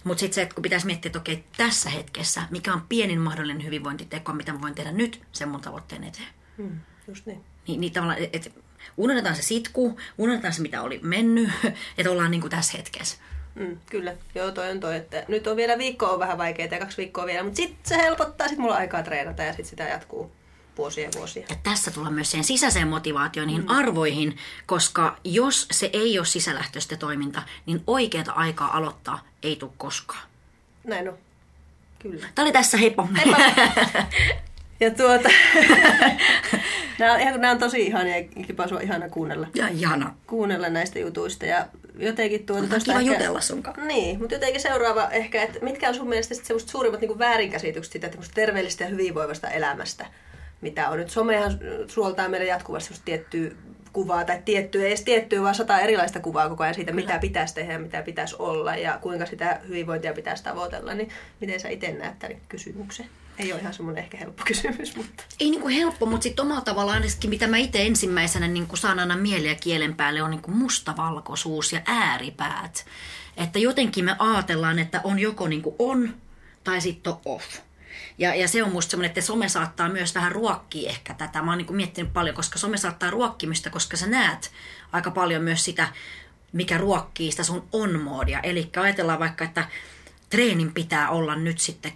Mutta sitten se, että kun pitäisi miettiä, että okei, tässä hetkessä, mikä on pienin mahdollinen hyvinvointiteko, mitä mä voin tehdä nyt sen mun tavoitteen eteen. Mm, just niin. Niin, niin tavallaan, että unohdetaan se sitku, unohdetaan se, mitä oli mennyt, että ollaan niin kuin tässä hetkessä. Mm, kyllä, joo toi on toi, että nyt on vielä viikko on vähän vaikeaa ja kaksi viikkoa vielä, mutta sitten se helpottaa, sitten mulla on aikaa treenata ja sitten sitä jatkuu. vuosia ja vuosia. Ja tässä tullaan myös siihen sisäiseen motivaatioon, niihin mm. arvoihin, koska jos se ei ole sisälähtöistä toiminta, niin oikeata aikaa aloittaa ei tule koskaan. Näin on. Kyllä. Tämä oli tässä, heippa. heippa. Ja tuota, nämä, on, nämä on tosi ihania ja kipa sua ihana kuunnella. Ja ihana. Kuunnella näistä jutuista ja jotenkin tuota... On kiva ehkä, jutella sunkaan. Niin, mutta jotenkin seuraava ehkä, että mitkä on sun mielestä sitten suurimmat niin väärinkäsitykset siitä terveellisestä ja hyvinvoivasta elämästä? Mitä on nyt? Somehan suoltaa meille jatkuvasti tiettyä kuvaa tai tiettyä, ei edes tiettyä, vaan sata erilaista kuvaa koko ajan siitä, Kyllä. mitä pitäisi tehdä ja mitä pitäisi olla ja kuinka sitä hyvinvointia pitäisi tavoitella. Niin miten sä itse näet tämän kysymyksen? Ei ole ihan semmoinen ehkä helppo kysymys, mutta... Ei niin kuin helppo, mutta sitten omalla tavallaan ainakin, mitä mä itse ensimmäisenä niin kuin saan aina mieli ja kielen päälle, on niin kuin mustavalkoisuus ja ääripäät. Että jotenkin me ajatellaan, että on joko niin kuin on tai sitten on off. Ja, ja se on musta semmoinen, että some saattaa myös vähän ruokkia ehkä tätä. Mä oon niin miettinyt paljon, koska some saattaa ruokkimista, koska sä näet aika paljon myös sitä, mikä ruokkii sitä sun on-moodia. Eli ajatellaan vaikka, että treenin pitää olla nyt sitten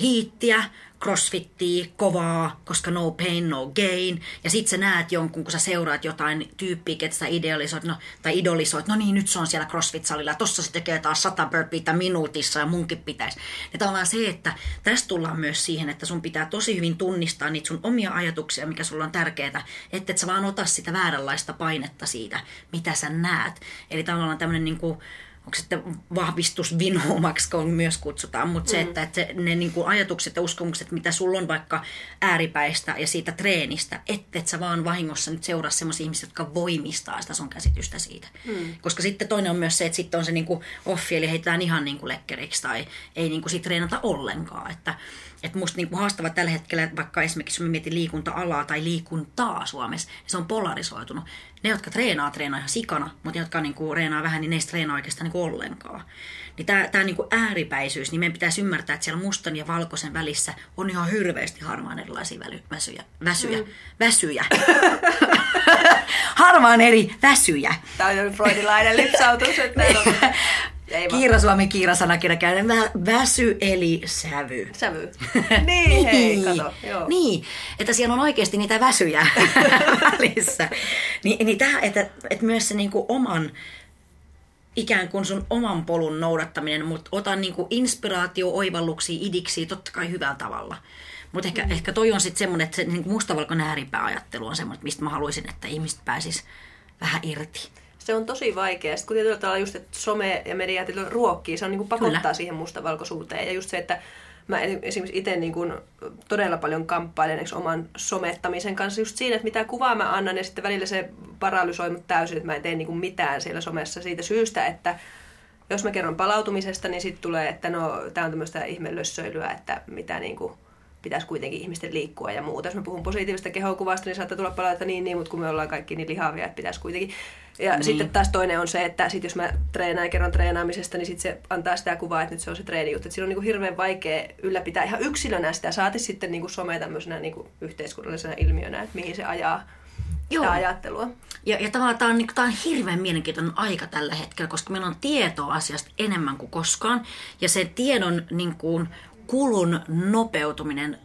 hiittiä, crossfittiä, kovaa, koska no pain, no gain. Ja sit sä näet jonkun, kun sä seuraat jotain tyyppiä, ketä sä idealisoit, no, tai idolisoit, no niin, nyt se on siellä crossfit-salilla, tossa se tekee taas sata burpeeita minuutissa, ja munkin pitäisi. Ja tavallaan se, että tästä tullaan myös siihen, että sun pitää tosi hyvin tunnistaa niitä sun omia ajatuksia, mikä sulla on tärkeää, että et sä vaan ota sitä vääränlaista painetta siitä, mitä sä näet. Eli tavallaan tämmöinen niin kuin, onko sitten vahvistusvinoumaksi, kun myös kutsutaan, mutta mm. se, että, että ne niin kuin ajatukset ja uskomukset, mitä sulla on vaikka ääripäistä ja siitä treenistä, että et sä vaan vahingossa nyt seuraa sellaisia ihmisiä, jotka voimistaa sitä sun käsitystä siitä. Mm. Koska sitten toinen on myös se, että sitten on se niin kuin offi, eli heitetään ihan niin kuin lekkeriksi tai ei niin kuin sit treenata ollenkaan. Että, että musta niinku haastava tällä hetkellä, vaikka esimerkiksi jos mä mietin liikunta-alaa tai liikuntaa Suomessa, niin se on polarisoitunut. Ne, jotka treenaa, treenaa ihan sikana, mutta ne, jotka niinku treenaa vähän, niin ne ei treenaa oikeastaan niinku ollenkaan. Niin tämä tää niinku ääripäisyys, niin meidän pitäisi ymmärtää, että siellä mustan ja valkoisen välissä on ihan hirveästi harmaan erilaisia väly, väsyjä. Väsyjä. Mm. Väsyjä. harmaan eri väsyjä. Tämä on freudilainen lipsautus, että on Ei Kiira Suomi Kiira-sanakirja. Vä, väsy eli sävy. Sävy. Niin, hei, kato. Joo. Niin, että siellä on oikeasti niitä väsyjä välissä. Ni, niin tämä, että, että myös se niinku oman ikään kuin sun oman polun noudattaminen, mutta ota niinku inspiraatio, oivalluksia, idiksi totta kai hyvällä tavalla. Mutta ehkä, mm. ehkä toi on sitten semmoinen, että se niin mustavalkoinen ääripääajattelu on semmoinen, mistä mä haluaisin, että ihmiset pääsis vähän irti se on tosi vaikea. Sitten kun tietyllä tavalla just, että some ja media ruokkii, se on niin kuin pakottaa Kyllä. siihen mustavalkoisuuteen. Ja just se, että mä esimerkiksi itse niin kuin todella paljon kamppailen oman somettamisen kanssa just siinä, että mitä kuvaa mä annan ja sitten välillä se paralysoi mut täysin, että mä en tee niin kuin mitään siellä somessa siitä syystä, että jos mä kerron palautumisesta, niin sitten tulee, että no, tämä on tämmöistä ihmelössöilyä, että mitä niin kuin, pitäisi kuitenkin ihmisten liikkua ja muuta. Jos mä puhun positiivista kehokuvasta, niin saattaa tulla palautetta niin, niin, mutta kun me ollaan kaikki niin lihavia, että pitäisi kuitenkin. Ja niin. sitten taas toinen on se, että sit jos mä treenaan ja kerron treenaamisesta, niin sit se antaa sitä kuvaa, että nyt se on se treenijuttu. Siinä on niin kuin hirveän vaikea ylläpitää ihan yksilönä sitä, saati sitten niin kuin some tämmöisenä niin kuin yhteiskunnallisena ilmiönä, että mihin se ajaa Joo. sitä ajattelua. Ja, ja tavallaan tämä on, niin, tämä on hirveän mielenkiintoinen aika tällä hetkellä, koska meillä on tietoa asiasta enemmän kuin koskaan. Ja se tiedon niin kuin, kulun nopeutuminen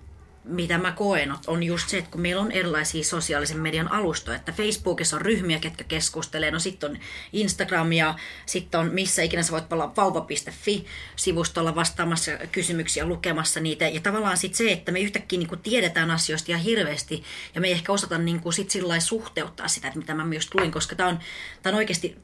mitä mä koen, on just se, että kun meillä on erilaisia sosiaalisen median alustoja, että Facebookissa on ryhmiä, ketkä keskustelee, no sitten on Instagram ja sitten on missä ikinä sä voit olla vauva.fi-sivustolla vastaamassa kysymyksiä, lukemassa niitä. Ja tavallaan sitten se, että me yhtäkkiä niin tiedetään asioista ihan hirveästi ja me ei ehkä osata niin kuin sit sillä suhteuttaa sitä, että mitä mä myös luin, koska tämä on, tää on oikeasti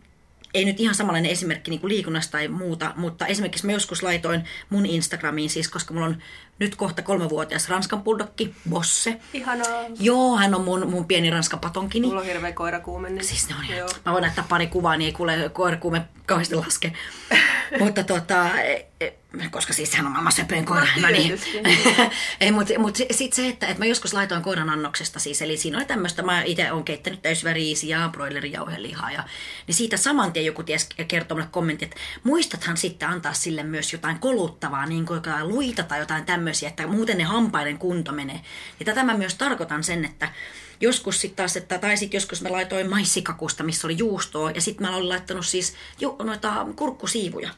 ei nyt ihan samanlainen esimerkki niin kuin liikunnasta tai muuta, mutta esimerkiksi mä joskus laitoin mun Instagramiin siis, koska mulla on nyt kohta kolmevuotias Ranskan buldokki, Bosse. Ihanaa. Joo, hän on mun, mun pieni Ranskan patonkini. Mulla on hirveä koirakuume. Niin... Siis ne on Joo. Mä voin näyttää pari kuvaa, niin ei kuule koirakuume kauheasti laske. mutta tota, e, e, koska siis hän on maailman söpöin koira. No, niin. ei, mutta mut sitten se, että, että mä joskus laitoin koiran annoksesta siis, eli siinä oli tämmöistä, mä itse olen keittänyt täysväriisiä ja broilerijauhelihaa, ja, niin siitä saman tien joku ties kertoo mulle kommentti, että muistathan sitten antaa sille myös jotain koluttavaa, niin kuin jotain luita tai jotain tämmöisiä, että muuten ne hampaiden kunto menee. Ja tätä mä myös tarkoitan sen, että joskus sitten taas, että, tai sitten joskus mä laitoin maissikakusta, missä oli juustoa, ja sitten mä olin laittanut siis ju, noita kurkkusiivuja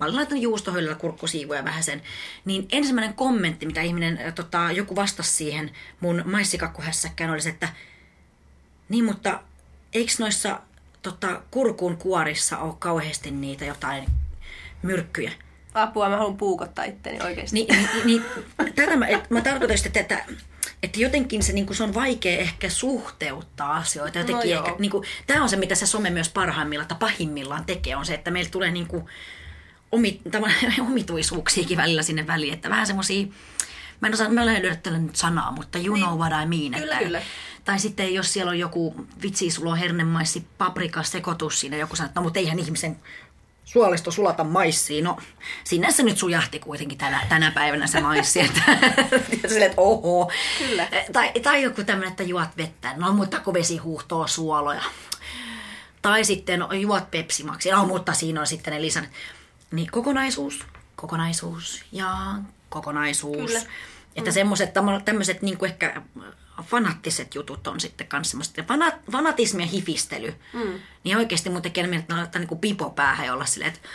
mä olin laittanut juustohöylällä kurkkusiivuja vähän sen, niin ensimmäinen kommentti, mitä ihminen, tota, joku vastasi siihen mun maissikakkuhässäkkään, oli se, että niin, mutta eikö noissa tota, kurkun kuorissa ole kauheasti niitä jotain myrkkyjä? Apua, mä haluan puukottaa itteni oikeasti. Niin, niin, niin tätä mä, et, mä tarkoitan sitä, että, että jotenkin se, niin kuin, se on vaikea ehkä suhteuttaa asioita. Jotenkin No ehkä, niin kuin, tämä on se, mitä se some myös parhaimmillaan tai pahimmillaan tekee, on se, että meillä tulee niin kuin, omi, tavallaan omituisuuksiakin välillä sinne väliin. Että vähän semmoisia, mä en osaa, mä en löydä tällä nyt sanaa, mutta you know what I mean. Kyllä, että, kyllä. Tai sitten jos siellä on joku vitsi, sulla on hernemaissi paprika sekoitus siinä, joku sanoo, että no mutta eihän ihmisen suolisto sulata maissiin. No, sinne se nyt sujahti kuitenkin tänä, tänä päivänä se maissi. Että, ja silleen, että oho. Kyllä. Tai, tai joku tämmöinen, että juot vettä. No, mutta kun vesi huuhtoo suoloja. Tai sitten no, juot pepsimaksi. No, mutta siinä on sitten ne lisän. Niin kokonaisuus, kokonaisuus ja kokonaisuus. Kyllä. Että semmoiset tämmöiset niin ehkä fanaattiset jutut on sitten kans semmoista. Ja fanat, fanatismi ja hifistely. Mm. Niin oikeasti mun tekee mieli, että laittaa niin pipo päähän ja olla silleen, että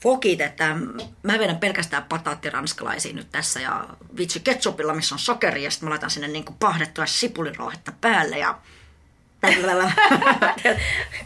fokit, että mä vedän pelkästään pataattiranskalaisia nyt tässä ja vitsi ketsupilla, missä on sokeri ja sitten mä laitan sinne niin pahdettua sipulirouhetta päälle ja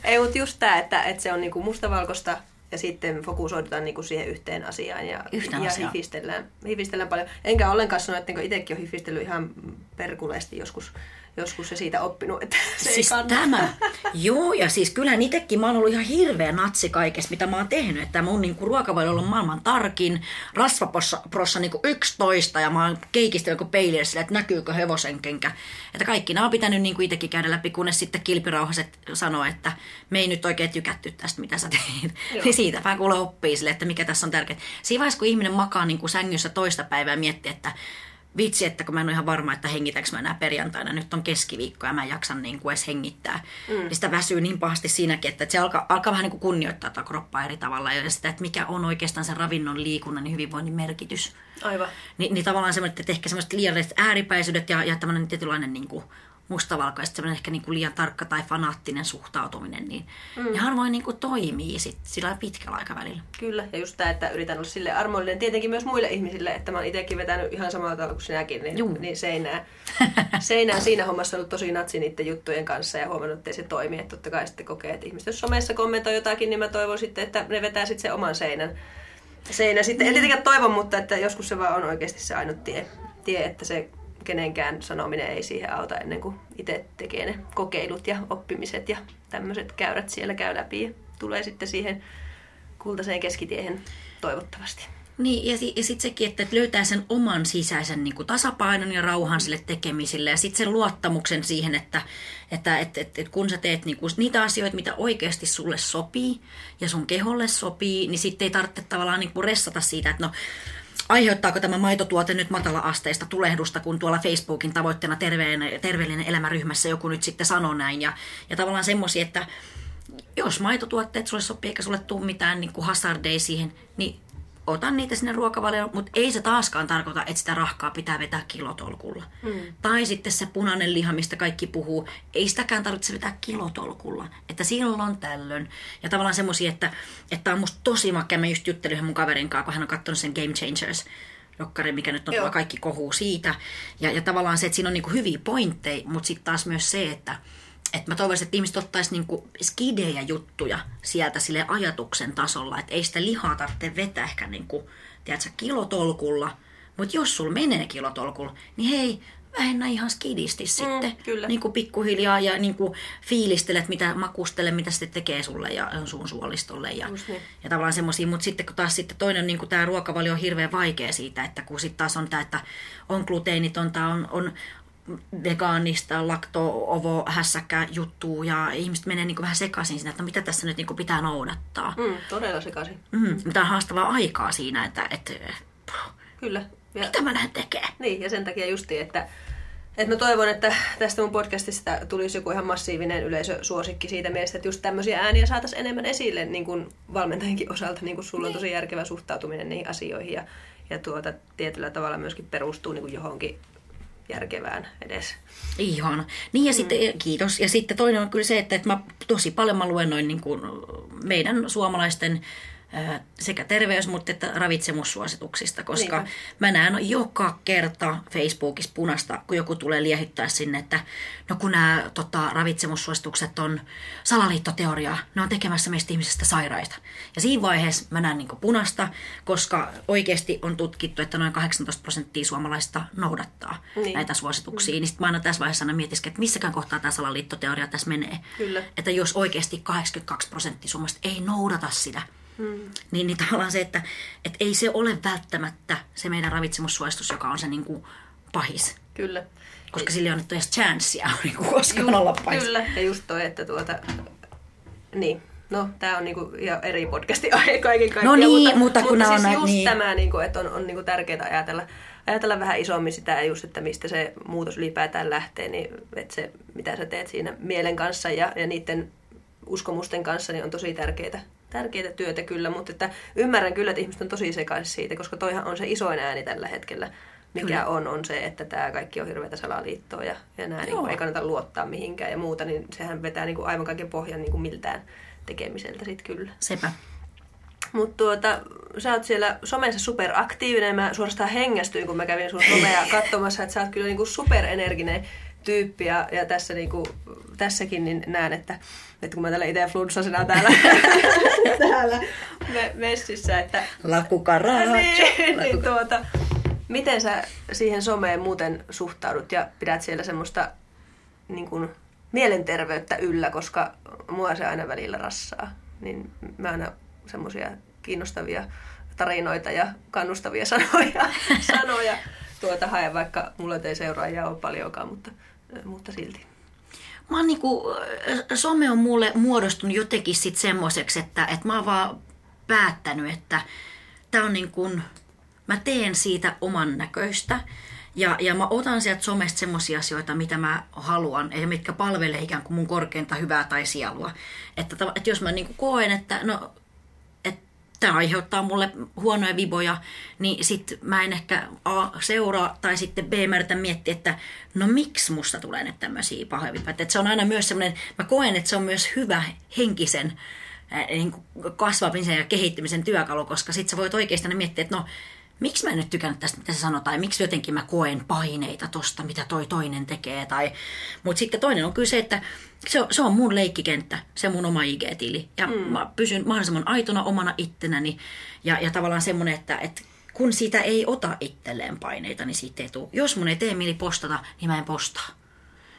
Ei, mutta just tämä, että, että se on niinku mustavalkoista ja sitten fokusoidutaan niinku siihen yhteen asiaan ja, Yhteen ja asiaan. Hifistellään, hifistellään paljon. Enkä ollenkaan sano, että itsekin olen hifistellyt ihan perkuleesti joskus, joskus ja siitä oppinut, että se siis ei tämä. Joo, ja siis kyllähän itsekin mä oon ollut ihan hirveä natsi kaikessa, mitä mä oon tehnyt. Että mun niinku ruokavalio on ollut maailman tarkin, rasvaprossa niinku 11 ja mä oon keikistellyt joku peiliä sille, että näkyykö hevosen kenkä. Että kaikki nämä on pitänyt niinku itsekin käydä läpi, kunnes sitten kilpirauhaset sanoo, että me ei nyt oikein tykätty tästä, mitä sä teit. Niin siitäpä kuule oppii sille, että mikä tässä on tärkeää. Siinä vaiheessa, kun ihminen makaa niinku sängyssä toista päivää ja miettii, että vitsi, että kun mä en ole ihan varma, että hengitänkö mä enää perjantaina, nyt on keskiviikko ja mä en jaksa niin kuin edes hengittää. Mm. Niin sitä väsyy niin pahasti siinäkin, että se alkaa, alkaa vähän niin kuin kunnioittaa tätä kroppaa eri tavalla ja sitä, että mikä on oikeastaan sen ravinnon, liikunnan ja hyvinvoinnin merkitys. Aivan. Ni, niin tavallaan semmoinen, että ehkä semmoiset liialliset ääripäisyydet ja, ja tämmöinen tietynlainen niin kuin mustavalko ja sitten semmoinen ehkä niin kuin liian tarkka tai fanaattinen suhtautuminen, niin mm. ne harvoin niin kuin toimii sit sillä pitkällä aikavälillä. Kyllä, ja just tämä, että yritän olla sille armollinen tietenkin myös muille ihmisille, että mä oon itsekin vetänyt ihan samalla tavalla kuin sinäkin, niin, Juu. niin seinää, seinää siinä hommassa ollut tosi natsi niiden juttujen kanssa ja huomannut, että ei se toimi. Että totta kai sitten kokee, että ihmiset, jos somessa kommentoi jotakin, niin mä toivon sitten, että ne vetää sitten sen oman seinän. Seinä sitten, en tietenkään toivon, mutta että joskus se vaan on oikeasti se ainut tie, tie että se kenenkään sanominen ei siihen auta ennen kuin itse tekee ne kokeilut ja oppimiset ja tämmöiset käyrät siellä käy läpi ja tulee sitten siihen kultaiseen keskitiehen toivottavasti. Niin, ja, ja sitten sekin, että löytää sen oman sisäisen niin kuin tasapainon ja rauhan sille tekemiselle ja sitten sen luottamuksen siihen, että, että et, et, et kun sä teet niin kuin niitä asioita, mitä oikeasti sulle sopii ja sun keholle sopii, niin sitten ei tarvitse tavallaan niin kuin ressata siitä, että no aiheuttaako tämä maitotuote nyt matala-asteista tulehdusta, kun tuolla Facebookin tavoitteena terveen, terveellinen elämäryhmässä joku nyt sitten sanoo näin. Ja, ja tavallaan semmoisia, että jos maitotuotteet sulle sopii eikä sulle tule mitään niin kuin hazardeja siihen, niin otan niitä sinne ruokavalioon, mutta ei se taaskaan tarkoita, että sitä rahkaa pitää vetää kilotolkulla. Mm. Tai sitten se punainen liha, mistä kaikki puhuu, ei sitäkään tarvitse vetää kilotolkulla. Että silloin tällöin. Ja tavallaan semmoisia, että, että on musta tosi makea. Mä just juttelin yhden mun kaverin kanssa, kun hän on katsonut sen Game Changers dokkari, mikä nyt on Joo. kaikki kohuu siitä. Ja, ja tavallaan se, että siinä on niinku hyviä pointteja, mutta sitten taas myös se, että että mä toivoisin, että ihmiset ottaisi niinku skidejä juttuja sieltä sille ajatuksen tasolla, että ei sitä lihaa tarvitse vetää ehkä niinku, tiedätkö, kilotolkulla, mutta jos sulla menee kilotolkulla, niin hei, vähennä ihan skidisti sitten. kyllä. Niin kuin pikkuhiljaa ja niin kuin fiilistelet, mitä makustele, mitä se tekee sulle ja sun suolistolle. Ja, niin. ja tavallaan semmoisia, mutta sitten kun taas sitten toinen niin kuin tämä ruokavalio on hirveän vaikea siitä, että kun sitten taas on tämä, että on gluteenitonta, on, on vegaanista, lakto-ovo, hässäkkä juttuu ja ihmiset menee niin vähän sekaisin siinä, että mitä tässä nyt niin pitää noudattaa. Mm, todella sekaisin. Mm. Mitä on haastavaa aikaa siinä, että, että Kyllä. Ja, mitä mä lähden tekemään. niin, ja sen takia justiin, että, että mä toivon, että tästä mun podcastista tulisi joku ihan massiivinen yleisösuosikki siitä mielessä, että just tämmöisiä ääniä saataisiin enemmän esille niin kuin valmentajienkin osalta, niin kuin sulla on tosi järkevä suhtautuminen niihin asioihin ja, ja tuota, tietyllä tavalla myöskin perustuu niin kuin johonkin järkevään edes. Ihana. Niin ja sitten, kiitos. Ja sitten toinen on kyllä se, että, että mä tosi paljon mä luennoin niin kuin meidän suomalaisten sekä terveys- mutta että ravitsemussuosituksista, koska Niinpä. mä näen joka kerta Facebookissa punasta, kun joku tulee liehittää sinne, että no kun nämä tota, ravitsemussuositukset on salaliittoteoriaa, ne on tekemässä meistä ihmisistä sairaita. Ja siinä vaiheessa mä näen niin punasta, koska oikeasti on tutkittu, että noin 18 prosenttia suomalaista noudattaa Niin. niin. näitä suosituksia. Niin sitten mä aina tässä vaiheessa aina mietisken, että missäkään kohtaa tämä salaliittoteoria tässä menee. Kyllä. Että jos oikeasti 82 prosenttia suomalaista ei noudata sitä, mm. niin, niin tavallaan se, että, että ei se ole välttämättä se meidän ravitsemussuositus, joka on se niin kuin pahis. Kyllä. Koska sillä ei ole annettu edes chanssia niin kuin koskaan olla pahis. Kyllä, ja just toi, että tuota, niin, no tää on niinku ihan eri podcasti aihe kaiken kaikkiaan. No niin, mutta kun mutta nämä on siis näitä- just niin. tämä, niinku, että on, on niinku tärkeää ajatella, ajatella vähän isommin sitä ja just, että mistä se muutos ylipäätään lähtee, niin että se, mitä sä teet siinä mielen kanssa ja, ja niiden uskomusten kanssa, niin on tosi tärkeää. Tärkeää työtä kyllä, mutta että ymmärrän kyllä, että ihmiset on tosi sekaisin siitä, koska toihan on se isoin ääni tällä hetkellä, mikä Kyllä. on, on se, että tämä kaikki on hirveätä salaliittoa ja, ja nämä niin kuin, ei kannata luottaa mihinkään ja muuta, niin sehän vetää niin kuin aivan kaiken pohjan niin kuin miltään tekemiseltä sitten kyllä. Sepä. Mutta tuota, sä oot siellä somessa superaktiivinen. Mä suorastaan hengästyin, kun mä kävin sun somea katsomassa, että sä oot kyllä niinku superenerginen tyyppi. Ja, ja tässä niinku, tässäkin niin näen, että, että kun mä tällä itse flunssasena täällä, täällä me, messissä, että Lakukaracho. niin, niin tuota, miten sä siihen someen muuten suhtaudut ja pidät siellä semmoista niin kuin, mielenterveyttä yllä, koska mua se aina välillä rassaa. Niin mä aina semmoisia kiinnostavia tarinoita ja kannustavia sanoja, sanoja tuota haen, vaikka mulla ei seuraajia ole paljonkaan, mutta, mutta silti. Mä oon niinku, some on mulle muodostunut jotenkin sit semmoiseksi, että, että mä oon vaan päättänyt, että tää on niin kuin, mä teen siitä oman näköistä. Ja, ja mä otan sieltä somesta semmoisia asioita, mitä mä haluan, ja mitkä palvelee ikään kuin mun korkeinta hyvää tai sielua. Että, että jos mä niin koen, että no, tämä aiheuttaa mulle huonoja viboja, niin sit mä en ehkä A seuraa tai sitten B mä miettiä, että no miksi musta tulee nyt tämmöisiä pahoja viboja. Että se on aina myös semmoinen, mä koen, että se on myös hyvä henkisen niin kasvamisen ja kehittymisen työkalu, koska sit sä voit oikeasti aina miettiä, että no miksi mä en nyt tykännyt tästä, mitä se sanoo, tai miksi jotenkin mä koen paineita tosta, mitä toi toinen tekee. Tai... Mutta sitten toinen on kyllä se, että se on, se on mun leikkikenttä, se mun oma IG-tili. Ja mm. mä pysyn mahdollisimman aitona omana ittenäni. Ja, ja tavallaan semmoinen, että, että kun siitä ei ota itselleen paineita, niin siitä ei tule. Jos mun ei tee mieli postata, niin mä en postaa.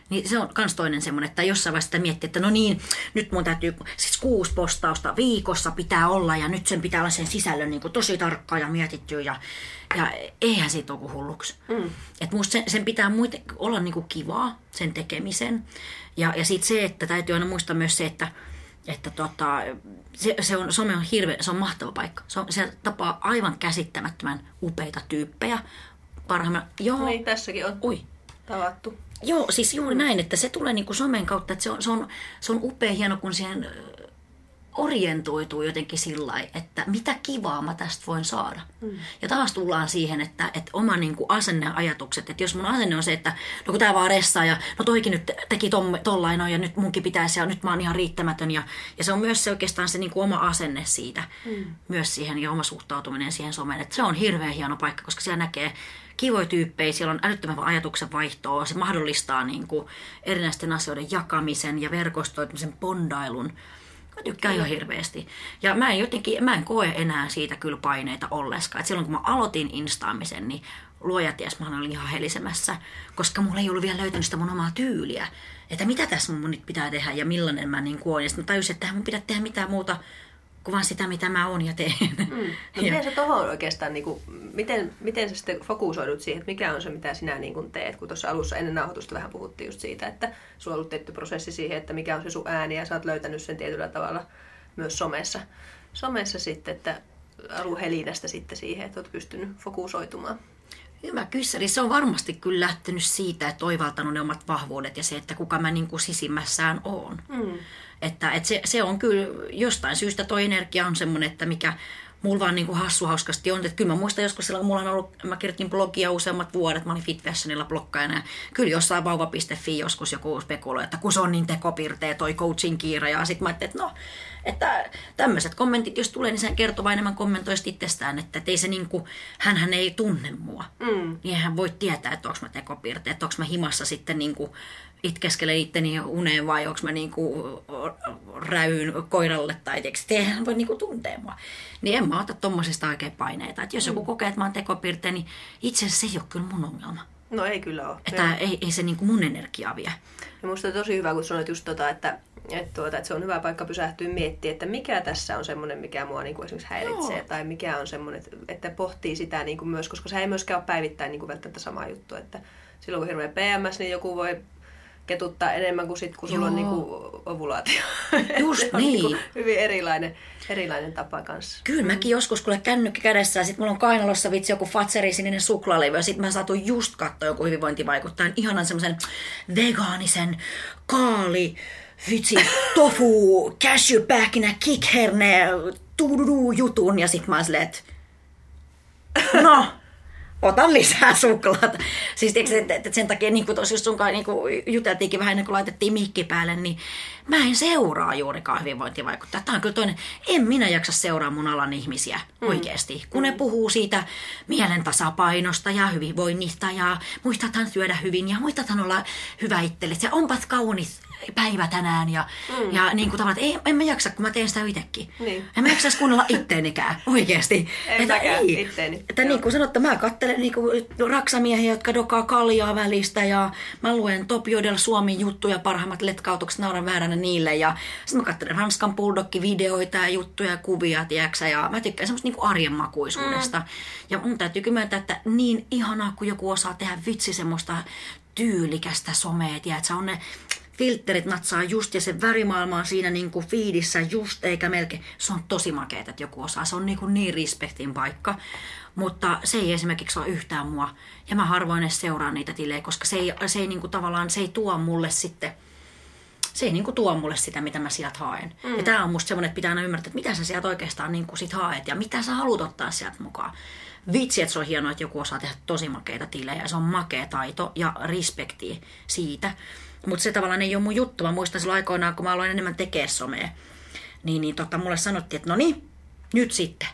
Niin se on kans toinen semmoinen, että jossain vaiheessa sitä miettii, että no niin, nyt mun täytyy, siis kuusi postausta viikossa pitää olla ja nyt sen pitää olla sen sisällön niin kuin tosi tarkkaa ja mietittyä ja, ja eihän siitä ole kuin hulluksi. Mm. Et musta sen, sen pitää muiten olla niin kuin kivaa, sen tekemisen. Ja, ja sitten se, että täytyy aina muistaa myös se, että, että tota, se, se, on, some on hirveä, se on mahtava paikka. Se, on, se tapaa aivan käsittämättömän upeita tyyppejä. Parhaimmillaan, joo, Niin, tässäkin on ui, tavattu. Joo, siis juuri näin, että se tulee niinku somen kautta, että se on, se on, se on upea hieno, kun siihen orientoituu jotenkin sillä että mitä kivaa mä tästä voin saada. Mm. Ja taas tullaan siihen, että, että oma niinku asenneajatukset, että jos mun asenne on se, että no kun tää vaan ressaa ja no toikin nyt teki tollain ja nyt munkin pitäisi ja nyt mä oon ihan riittämätön. Ja, ja se on myös se oikeastaan se niinku oma asenne siitä, mm. myös siihen ja oma suhtautuminen siihen someen. Että se on hirveän hieno paikka, koska siellä näkee kivoja tyyppejä, siellä on älyttömän ajatuksen vaihtoa, se mahdollistaa niin kuin erinäisten asioiden jakamisen ja verkostoitumisen bondailun. Mä tykkään ihan hirveästi. Ja mä en jotenkin, mä en koe enää siitä kyllä paineita olleskaan. Et silloin kun mä aloitin instaamisen, niin luoja ties, mä olin ihan helisemässä, koska mulla ei ollut vielä löytänyt sitä mun omaa tyyliä. Että mitä tässä mun nyt pitää tehdä ja millainen mä niin oon. Ja sitten mä tajusin, että mun pitää tehdä mitään muuta kuin vaan sitä, mitä mä oon ja teen. Mm. No miten sä tohon oikeastaan, niin kuin, miten, miten sä sitten fokusoidut siihen, että mikä on se, mitä sinä niin kuin teet? Kun tuossa alussa ennen nauhoitusta vähän puhuttiin just siitä, että sulla on ollut tietty prosessi siihen, että mikä on se sun ääni ja sä oot löytänyt sen tietyllä tavalla myös somessa. Somessa sitten, että alun helinästä sitten siihen, että oot pystynyt fokusoitumaan. Hyvä kyssäri. Se on varmasti kyllä lähtenyt siitä, että oivaltanut ne omat vahvuudet ja se, että kuka mä niin kuin sisimmässään oon. Mm. Että, että se, se on kyllä jostain syystä toi energia on semmoinen, että mikä mulla vaan niin kuin hassu hauskasti on. Että kyllä mä muistan joskus silloin, kun mulla on ollut, mä kirjoitin blogia useammat vuodet, mä olin Fit Fashionilla blokkaajana ja kyllä jossain vauva.fi joskus joku spekuloi, että kun se on niin tekopirteä toi coaching kiira ja sit mä ajattelin, että no Että tämmöiset kommentit, jos tulee, niin sehän kertoo vain enemmän kommentoista itsestään, että ei se niinku, hänhän ei tunne mua. Mm. Niin hän voi tietää, että onko mä tekopiirteet, että onko mä himassa sitten niinku itkeskele itteni uneen vai onko mä niinku räyn koiralle tai tiedätkö, hän voi niinku tuntea mua. Niin en mä ota tommosista oikein paineita. Että jos joku mm. kokee, että mä oon tekopiirtein, niin itse asiassa se ei ole kyllä mun ongelma. No ei kyllä ole. Että ei, ei se niinku mun energiaa vie. Ja musta on tosi hyvä, kun sanoit just tota, että, että, tuota, että se on hyvä paikka pysähtyä miettiä, että mikä tässä on semmoinen, mikä mua niin kuin esimerkiksi häiritsee, Joo. tai mikä on semmoinen, että pohtii sitä niin kuin myös, koska se ei myöskään ole päivittäin niin kuin välttämättä sama juttu, että silloin kun hirveä PMS, niin joku voi ketuttaa enemmän kuin sit, kun sulla Joo. on niinku ovulaatio. Just niin. niin. hyvin erilainen, erilainen tapa kanssa. Kyllä mäkin joskus, kuule kännykkä kädessä ja sit mulla on kainalossa vitsi joku Fatseri sininen suklaalevy ja sit mä saatu just katsoa joku hyvinvointivaikuttajan ihanan semmoisen vegaanisen kaali vitsi, tofu, cashew pähkinä, kikherne, tududu jutun ja sit mä oon silleen, että no, otan lisää suklaata. Siis tiiäks, että, että sen takia niin tuossa just sunkaan niin juteltiinkin vähän ennen kuin laitettiin mikki päälle, niin mä en seuraa juurikaan hyvinvointivaikuttaa. Tämä on kyllä toinen, en minä jaksa seuraa mun alan ihmisiä mm. oikeasti. Kun ne puhuu siitä mielen tasapainosta ja hyvinvoinnista ja muistathan syödä hyvin ja muistathan olla hyvä itsellesi ja onpat kaunis päivä tänään. Ja, mm. ja niin kuin tavallaan, että ei, en mä jaksa, kun mä teen sitä itsekin. Niin. En mä jaksaisi kuunnella itteenikään, oikeasti. En että ei. itteeni. Että niin kuin sanot, mä katselen niin kuin raksamiehiä, jotka dokaa kaljaa välistä ja mä luen Top Jodel Suomi juttuja, parhaimmat letkautukset, nauran vääränä niille. Ja sitten mä katselen Ranskan Bulldog-videoita ja juttuja ja kuvia, tiedäksä, ja mä tykkään semmoista niin kuin arjen makuisuudesta. Mm. Ja mun täytyy myöntää, että niin ihanaa, kun joku osaa tehdä vitsi semmoista tyylikästä somea, tiedätkö, on ne filterit natsaa just ja se värimaailma on siinä niin kuin fiidissä just eikä melkein. Se on tosi makeeta, että joku osaa. Se on niin, kuin niin respektin paikka. Mutta se ei esimerkiksi ole yhtään mua. Ja mä harvoin edes seuraan niitä tilejä, koska se ei, se ei niin kuin tavallaan se ei tuo mulle sitten se ei niinku tuo mulle sitä, mitä mä sieltä haen. Mm. Ja tämä on musta semmoinen, että pitää aina ymmärtää, että mitä sä sieltä oikeastaan niinku sit haet ja mitä sä haluat ottaa sieltä mukaan. Vitsi, että se on hienoa, että joku osaa tehdä tosi makeita tilejä. Se on makea taito ja respekti siitä. Mutta se tavallaan ei ole mun juttu. Mä muistan silloin aikoinaan, kun mä aloin enemmän tekee somea. Niin, niin tota, mulle sanottiin, että no niin, nyt sitten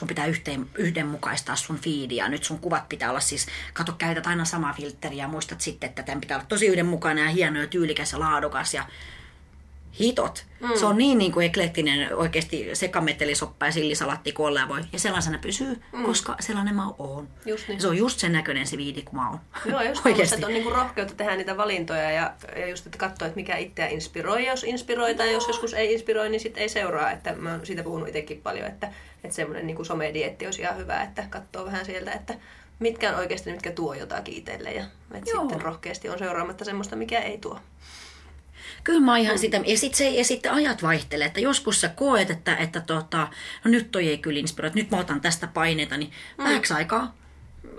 sun pitää yhteen, yhdenmukaistaa sun fiidiä. Nyt sun kuvat pitää olla siis, kato, käytät aina samaa filtteriä ja muistat sitten, että tämän pitää olla tosi yhdenmukainen ja hieno ja tyylikäs ja laadukas. Ja hitot. Mm. Se on niin, niin kuin eklektinen oikeasti sekametelisoppa ja sillisalatti kuin voi. Ja sellaisena pysyy, mm. koska sellainen mä oon. Just niin. Se on just sen näköinen se viidi kuin mä oon. Joo, just oikeasti. että on niin kuin rohkeutta tehdä niitä valintoja ja, ja just, että katsoa, että mikä itseä inspiroi. Jos inspiroi tai jos joskus ei inspiroi, niin sitten ei seuraa. Että mä oon siitä puhunut itsekin paljon, että, että semmoinen niin somedietti olisi ihan hyvä, että katsoo vähän sieltä, että mitkä on oikeasti mitkä tuo jotakin itselle ja että sitten rohkeasti on seuraamatta semmoista, mikä ei tuo. Kyllä mä ihan mm. sitä, ja sitten ja sit ajat vaihtelee, että joskus sä koet, että, että tota, no nyt toi ei kyllä inspiroi, nyt mä otan tästä paineita, niin mm. vähäksi aikaa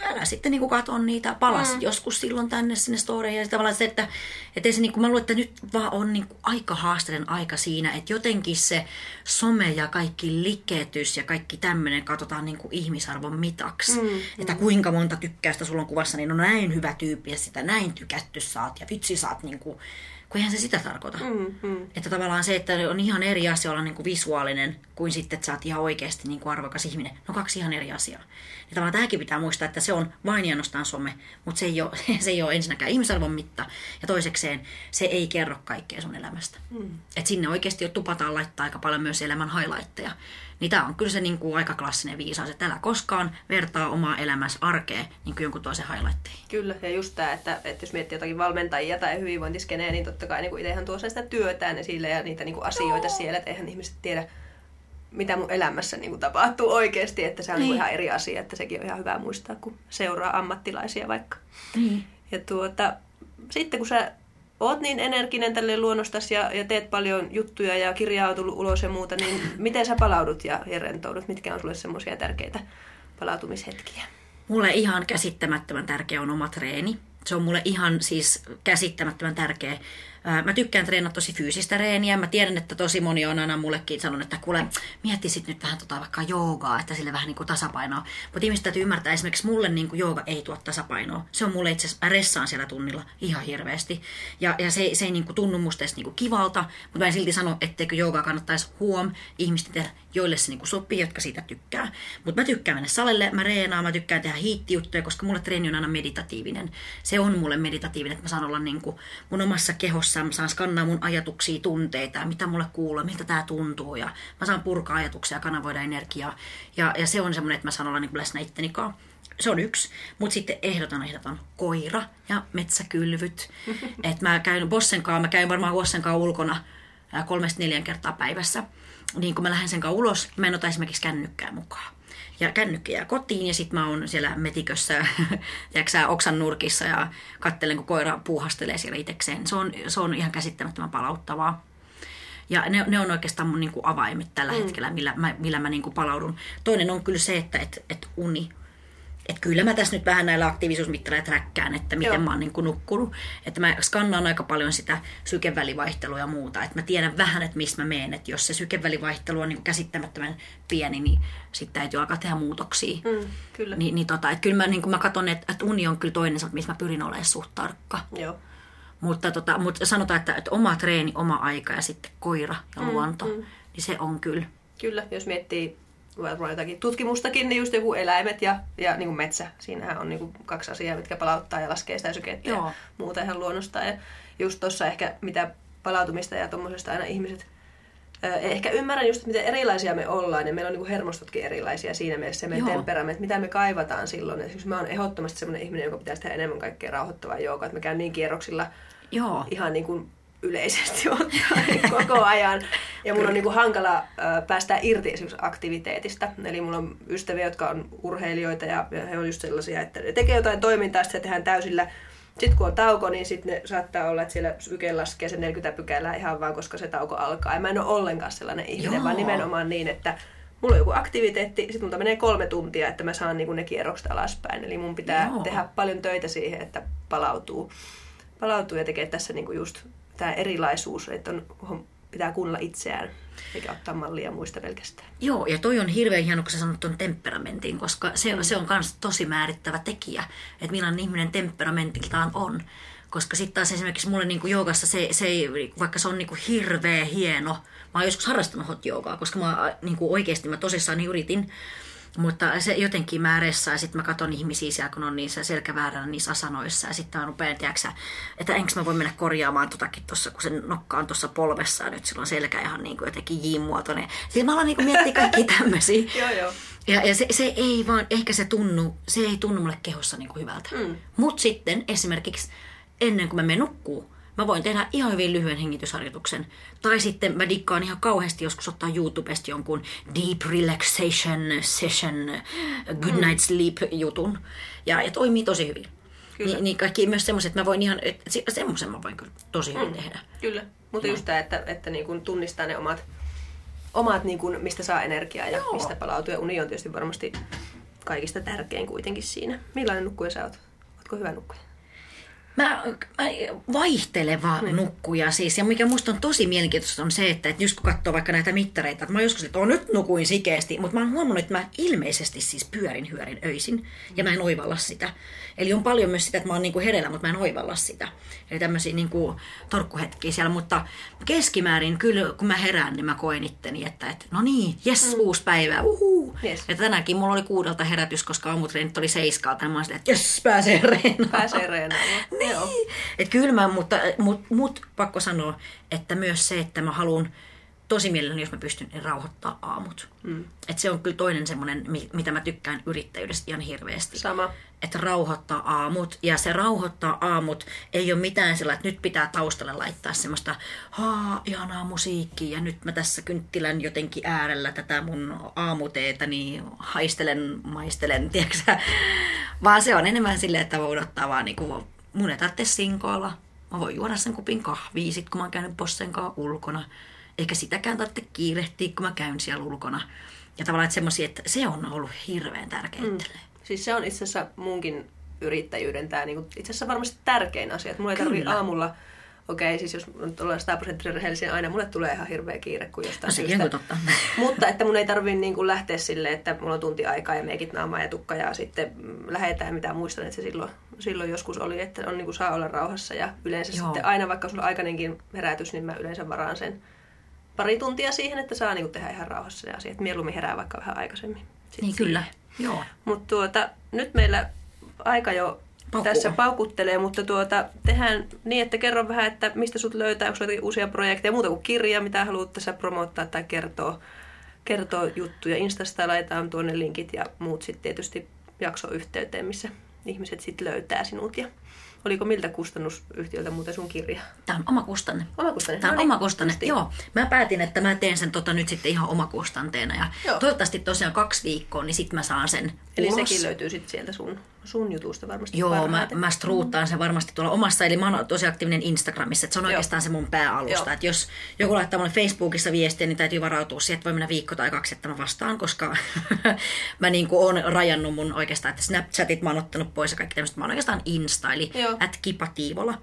älä sitten niin katon niitä, palas mm. joskus silloin tänne sinne storeen ja tavallaan se, että, että ei se niin kuin, mä luulen, että nyt vaan on niin kuin aika haasteellinen aika siinä, että jotenkin se some ja kaikki liketys ja kaikki tämmöinen katsotaan niin kuin ihmisarvon mitaksi. Mm. Että kuinka monta tykkäystä sulla on kuvassa, niin on näin hyvä tyyppi ja sitä näin tykätty saat ja vitsi saat niin kuin kun eihän se sitä tarkoita. Mm, mm. Että tavallaan se, että on ihan eri asia olla niin kuin visuaalinen kuin sitten, että sä oot ihan oikeasti niin kuin arvokas ihminen. No kaksi ihan eri asiaa. Ja tavallaan tämäkin pitää muistaa, että se on vain ja ainoastaan some, mutta se ei, ole, se ei ole ensinnäkään ihmisarvon mitta. Ja toisekseen se ei kerro kaikkea sun elämästä. Mm. Että sinne oikeasti jo tupataan laittaa aika paljon myös elämän highlightteja niin tämä on kyllä se niin kuin aika klassinen viisaus, että älä koskaan vertaa omaa elämässä arkea niin kuin jonkun toisen highlightteihin. Kyllä, ja just tämä, että, että jos miettii jotakin valmentajia tai hyvinvointiskeneä, niin totta kai niin kuin itsehän tuo sitä työtään esille ja niitä niin kuin asioita Joo. siellä, että eihän ihmiset tiedä, mitä mun elämässä niin kuin tapahtuu oikeasti, että se on niin. ihan eri asia, että sekin on ihan hyvä muistaa, kun seuraa ammattilaisia vaikka. Niin. Ja tuota, sitten kun sä oot niin energinen tälle luonnostas ja, ja teet paljon juttuja ja kirjaa on tullut ulos ja muuta, niin miten sä palaudut ja, ja rentoudut? Mitkä on sulle semmoisia tärkeitä palautumishetkiä? Mulle ihan käsittämättömän tärkeä on oma treeni. Se on mulle ihan siis käsittämättömän tärkeä Mä tykkään treenata tosi fyysistä reeniä. Mä tiedän, että tosi moni on aina mullekin sanonut, että kuule, miettisit nyt vähän tota vaikka joogaa, että sille vähän niin kuin tasapainoa. Mutta ihmiset täytyy ymmärtää, esimerkiksi mulle niin kuin jooga ei tuo tasapainoa. Se on mulle itse asiassa, ressaan siellä tunnilla ihan hirveästi. Ja, ja se, se ei niin kuin tunnu musta edes niin kuin kivalta, mutta mä en silti sano, etteikö joogaa kannattaisi huom ihmisten tehdä, joille se niin kuin sopii, jotka siitä tykkää. Mutta mä tykkään mennä salille, mä reenaan, mä tykkään tehdä hiittijuttuja, koska mulle treeni on aina meditatiivinen. Se on mulle meditatiivinen, että mä saan olla niin kuin mun omassa kehossa, mä saan skannaa mun ajatuksia, tunteita, mitä mulle kuuluu, miltä tämä tuntuu ja mä saan purkaa ajatuksia ja kanavoida energiaa. Ja, ja se on semmoinen, että mä saan olla niin läsnä ittenikaan. Se on yksi. Mutta sitten ehdotan, ehdotan koira ja metsäkylvyt. että mä käyn Bossen kanssa, mä käyn varmaan Bossen kanssa ulkona kolmesta neljän kertaa päivässä. Niin kun mä lähden sen kanssa ulos, mä en ota esimerkiksi kännykkää mukaan. Ja kännykkä jää kotiin ja sitten mä oon siellä metikössä, jäksää oksan nurkissa ja kattelen, kun koira puuhastelee siellä itsekseen. Se on, se on ihan käsittämättömän palauttavaa. Ja ne, ne on oikeastaan mun niin kuin avaimet tällä mm. hetkellä, millä mä, millä mä niin kuin palaudun. Toinen on kyllä se, että et, et uni. Et kyllä mä tässä nyt vähän näillä aktiivisuusmittareilla träkkään, että miten Joo. mä oon niin kuin nukkunut. Että mä skannaan aika paljon sitä sykevälivaihtelua ja muuta. Että mä tiedän vähän, että mistä mä menen. Että jos se sykevälivaihtelu on niin kuin käsittämättömän pieni, niin sitten täytyy alkaa tehdä muutoksia. Mm, kyllä. Niin, niin tota, että kyllä mä, niin kuin mä katson, että, että uni on kyllä toinen, missä mä pyrin olemaan suht tarkka. Joo. Mutta, tota, mutta sanotaan, että, että oma treeni, oma aika ja sitten koira ja luonto, mm, mm. niin se on kyllä. Kyllä, jos miettii varmaan jotakin tutkimustakin, niin just joku eläimet ja, ja niin kuin metsä. Siinähän on niin kuin kaksi asiaa, mitkä palauttaa ja laskee sitä sykettä Joo. ja muuta ihan luonnosta. Ja just tuossa ehkä mitä palautumista ja tuommoisesta aina ihmiset ehkä ymmärrän just, miten erilaisia me ollaan ja meillä on niin kuin hermostotkin erilaisia siinä mielessä ja meidän Joo. temperamentit, mitä me kaivataan silloin. Esimerkiksi mä oon ehdottomasti sellainen ihminen, joka pitäisi tehdä enemmän kaikkea rauhoittavaa joogaa, että mä käyn niin kierroksilla Joo. ihan niin kuin yleisesti ottaen koko ajan. Ja mun on niin kuin hankala päästä irti esimerkiksi aktiviteetista. Eli mulla on ystäviä, jotka on urheilijoita ja, he on just sellaisia, että ne tekee jotain toimintaa, sitten se tehdään täysillä. Sitten kun on tauko, niin sitten ne saattaa olla, että siellä syke laskee se 40 pykälää ihan vaan, koska se tauko alkaa. Ja mä en ole ollenkaan sellainen ihminen, Joo. vaan nimenomaan niin, että mulla on joku aktiviteetti, sitten multa menee kolme tuntia, että mä saan niin ne kierrokset alaspäin. Eli mun pitää Joo. tehdä paljon töitä siihen, että palautuu palautuu ja tekee tässä niinku just tämä erilaisuus, että on, pitää kuunnella itseään, eikä ottaa mallia muista pelkästään. Joo, ja toi on hirveän hieno, kun sä sanot ton temperamentin, koska se, mm. se on myös tosi määrittävä tekijä, että millainen ihminen temperamentiltaan on. Koska sitten taas esimerkiksi mulle niinku joogassa se, se ei, vaikka se on niinku hirveä hieno, mä oon joskus harrastanut hot joogaa, koska mä niinku oikeasti mä tosissaan yritin, mutta se jotenkin mä ressaan ja sitten mä katson ihmisiä siellä, kun on niissä selkävääränä niissä asanoissa. Ja sitten mä rupean, tiiäksä, että enkö mä voi mennä korjaamaan totakin tuossa, kun se nokka on tuossa polvessa ja nyt sillä on selkä ihan niin kuin jotenkin J-muotoinen. Siis mä alan niin miettiä kaikki tämmöisiä. Joo, joo. Ja, ja se, se, ei vaan, ehkä se tunnu, se ei tunnu mulle kehossa niin kuin hyvältä. Mm. Mutta sitten esimerkiksi ennen kuin mä menen nukkuu, mä voin tehdä ihan hyvin lyhyen hengitysharjoituksen. Tai sitten mä dikkaan ihan kauheasti joskus ottaa YouTubesta jonkun deep relaxation session, good night sleep jutun. Ja, ja toimii tosi hyvin. Kyllä. Ni, niin kaikki myös semmoiset, että mä voin ihan, että se- semmoisen mä voin kyllä tosi hyvin tehdä. Kyllä, mutta just tämä, että, että niin kuin tunnistaa ne omat, omat niin kuin, mistä saa energiaa ja Joo. mistä palautuu. Ja uni on tietysti varmasti kaikista tärkein kuitenkin siinä. Millainen nukkuja sä oot? Ootko hyvä nukkuja? Mä, mä vaihteleva mm. nukkuja siis. Ja mikä musta on tosi mielenkiintoista on se, että, että just kun katsoo vaikka näitä mittareita, että mä joskus, että on nyt nukuin sikeesti, mutta mä oon huomannut, että mä ilmeisesti siis pyörin hyörin öisin ja mä en oivalla sitä. Eli on paljon myös sitä, että mä oon niinku hereillä, mutta mä en oivalla sitä. Eli tämmöisiä niinku torkkuhetkiä siellä, mutta keskimäärin kyllä kun mä herään, niin mä koen itteni, että, että no niin, jes, mm. uusi päivä, uhuu. Yes. Ja tänäänkin mulla oli kuudelta herätys, koska aamutreenit oli seiskalta, ja mä oon sitä, että jes, pääsee reenaamaan. Pääsee reenaamaan. Joo. Niin. Et kyllä mä, mutta mut, mut, pakko sanoa, että myös se, että mä haluan tosi mielelläni, jos mä pystyn, niin rauhoittaa aamut. Mm. Et se on kyllä toinen semmoinen, mi- mitä mä tykkään yrittäjyydestä ihan hirveästi. Sama. Että rauhoittaa aamut. Ja se rauhoittaa aamut ei ole mitään sellaista, että nyt pitää taustalle laittaa semmoista haa, ihanaa musiikkia ja nyt mä tässä kynttilän jotenkin äärellä tätä mun aamuteetä, niin haistelen, maistelen, tiedätkö? Vaan se on enemmän silleen, että voi odottaa vaan niinku, mun ei tarvitse sinkoilla. Mä voin juoda sen kupin kahvia sit, kun mä oon käynyt bossen kanssa ulkona. Eikä sitäkään tarvitse kiirehtiä, kun mä käyn siellä ulkona. Ja tavallaan, että semmosia, että se on ollut hirveän tärkeä mm. Siis se on itse asiassa munkin yrittäjyyden tämä niinku, itse asiassa varmasti tärkein asia. Että mulla ei tarvitse aamulla, okei, siis jos nyt ollaan 100 prosenttia rehellisiä, niin aina mulle tulee ihan hirveä kiire, kun jostain No on totta. Mutta että mun ei tarvii niin kuin lähteä silleen, että mulla on tunti aikaa ja meikit naamaa ja tukka ja sitten lähetään, mitä muistan, että se silloin, silloin joskus oli, että on niin kuin saa olla rauhassa ja yleensä Joo. sitten aina, vaikka sulla on aikainenkin herätys, niin mä yleensä varaan sen pari tuntia siihen, että saa niin kuin tehdä ihan rauhassa ne asiat. Mieluummin herää vaikka vähän aikaisemmin. Sitten Niin kyllä, joo. mutta tuota, nyt meillä aika jo Paukkuu. tässä paukuttelee, mutta tuota, tehdään niin, että kerro vähän, että mistä sut löytää, onko sulla uusia projekteja, muuta kuin kirja, mitä haluat tässä promottaa tai kertoa, kertoa juttuja. Instasta laitetaan tuonne linkit ja muut sitten tietysti jaksoyhteyteen, missä ihmiset sitten löytää sinut. Ja oliko miltä kustannusyhtiöltä muuten sun kirja? Tämä on oma kustanne. Omakustanne? Tämä on No niin, omakustanne, justiin. joo. Mä päätin, että mä teen sen tota nyt sitten ihan omakustanteena. Ja Joo. toivottavasti tosiaan kaksi viikkoa, niin sitten mä saan sen Eli ulos. sekin löytyy sitten sieltä sun, sun jutusta varmasti Joo, mä, parhaiten. mä struuttaan sen varmasti tuolla omassa, eli mä oon tosi aktiivinen Instagramissa, että se on Joo. oikeastaan se mun pääalusta. Joo. Että jos joku laittaa mulle Facebookissa viestiä, niin täytyy varautua siihen, että voi mennä viikko tai kaksi, että mä vastaan, koska mä niin kuin oon rajannut mun oikeastaan, että Snapchatit mä oon ottanut pois ja kaikki tämmöistä. Mä oon oikeastaan Insta, eli Joo. at kipatiivola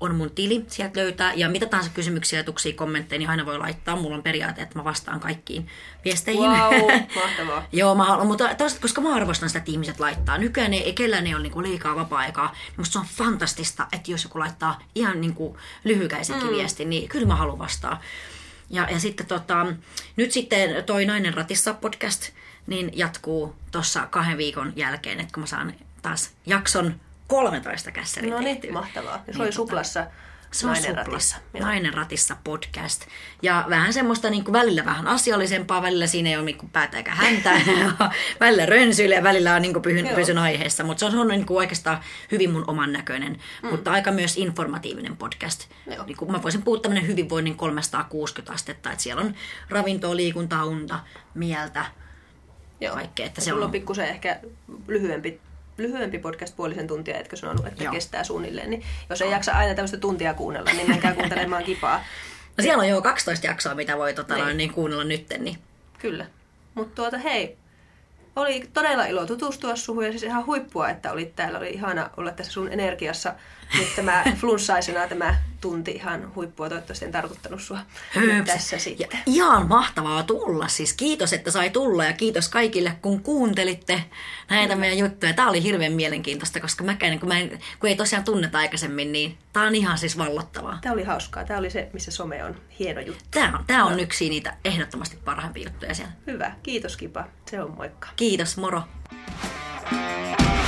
on mun tili, sieltä löytää. Ja mitä tahansa kysymyksiä, ajatuksia, kommentteja, niin aina voi laittaa. Mulla on periaate, että mä vastaan kaikkiin viesteihin. Wow, mahtavaa. Joo, mä haluan, mutta toisaalta, koska mä arvostan sitä, että ihmiset laittaa. Nykyään ei, kellään ei ole niinku liikaa vapaa-aikaa. Niin musta se on fantastista, että jos joku laittaa ihan niinku lyhykäisenkin mm. viestin, niin kyllä mä haluan vastaa. Ja, ja sitten tota, nyt sitten toi Nainen ratissa podcast niin jatkuu tuossa kahden viikon jälkeen, että kun mä saan taas jakson 13 kässärin No niin, mahtavaa. Ja se Niin oli tota, suplassa se on Nainen ratissa. Nainen ratissa podcast. Ja vähän semmoista niin kuin välillä vähän asiallisempaa, välillä siinä ei ole niin päätä eikä häntä. välillä rönsyillä ja välillä on niin kuin pysyn, Joo. pysyn aiheessa. Mutta se on, se on niin kuin oikeastaan hyvin mun oman näköinen, mm. mutta aika myös informatiivinen podcast. Joo. Niin kuin mä voisin puhua tämmöinen hyvinvoinnin 360 astetta, että siellä on ravintoa, liikuntaa, unta, mieltä, Joo. kaikkea. Että Ja se on pikkusen ehkä lyhyempi, lyhyempi podcast puolisen tuntia, etkö sanonut, että Joo. kestää suunnilleen. Niin jos ei jaksa aina tämmöistä tuntia kuunnella, niin menkää kuuntelemaan kipaa. no siellä on jo 12 jaksoa, mitä voi tota, niin. Niin kuunnella nytten. Niin. Kyllä. Mutta tuota, hei, oli todella ilo tutustua suhun ja siis ihan huippua, että olit täällä. Oli ihana olla tässä sun energiassa. Nyt tämä flunssaisena tämä tunti ihan huippua. Toivottavasti en tarkoittanut sua tässä sitten. Ja ihan mahtavaa tulla. Siis kiitos, että sai tulla ja kiitos kaikille, kun kuuntelitte näitä meidän juttuja. Tämä oli hirveän mielenkiintoista, koska mäkään, kun, mä en, kun ei tosiaan tunneta aikaisemmin, niin tämä on ihan siis vallottavaa. Tämä oli hauskaa. Tämä oli se, missä some on hieno juttu. Tämä on, tämä on yksi niitä ehdottomasti parhaimpia juttuja siellä. Hyvä. Kiitos Kipa. Se on moikka. Kiitos, moro. Thank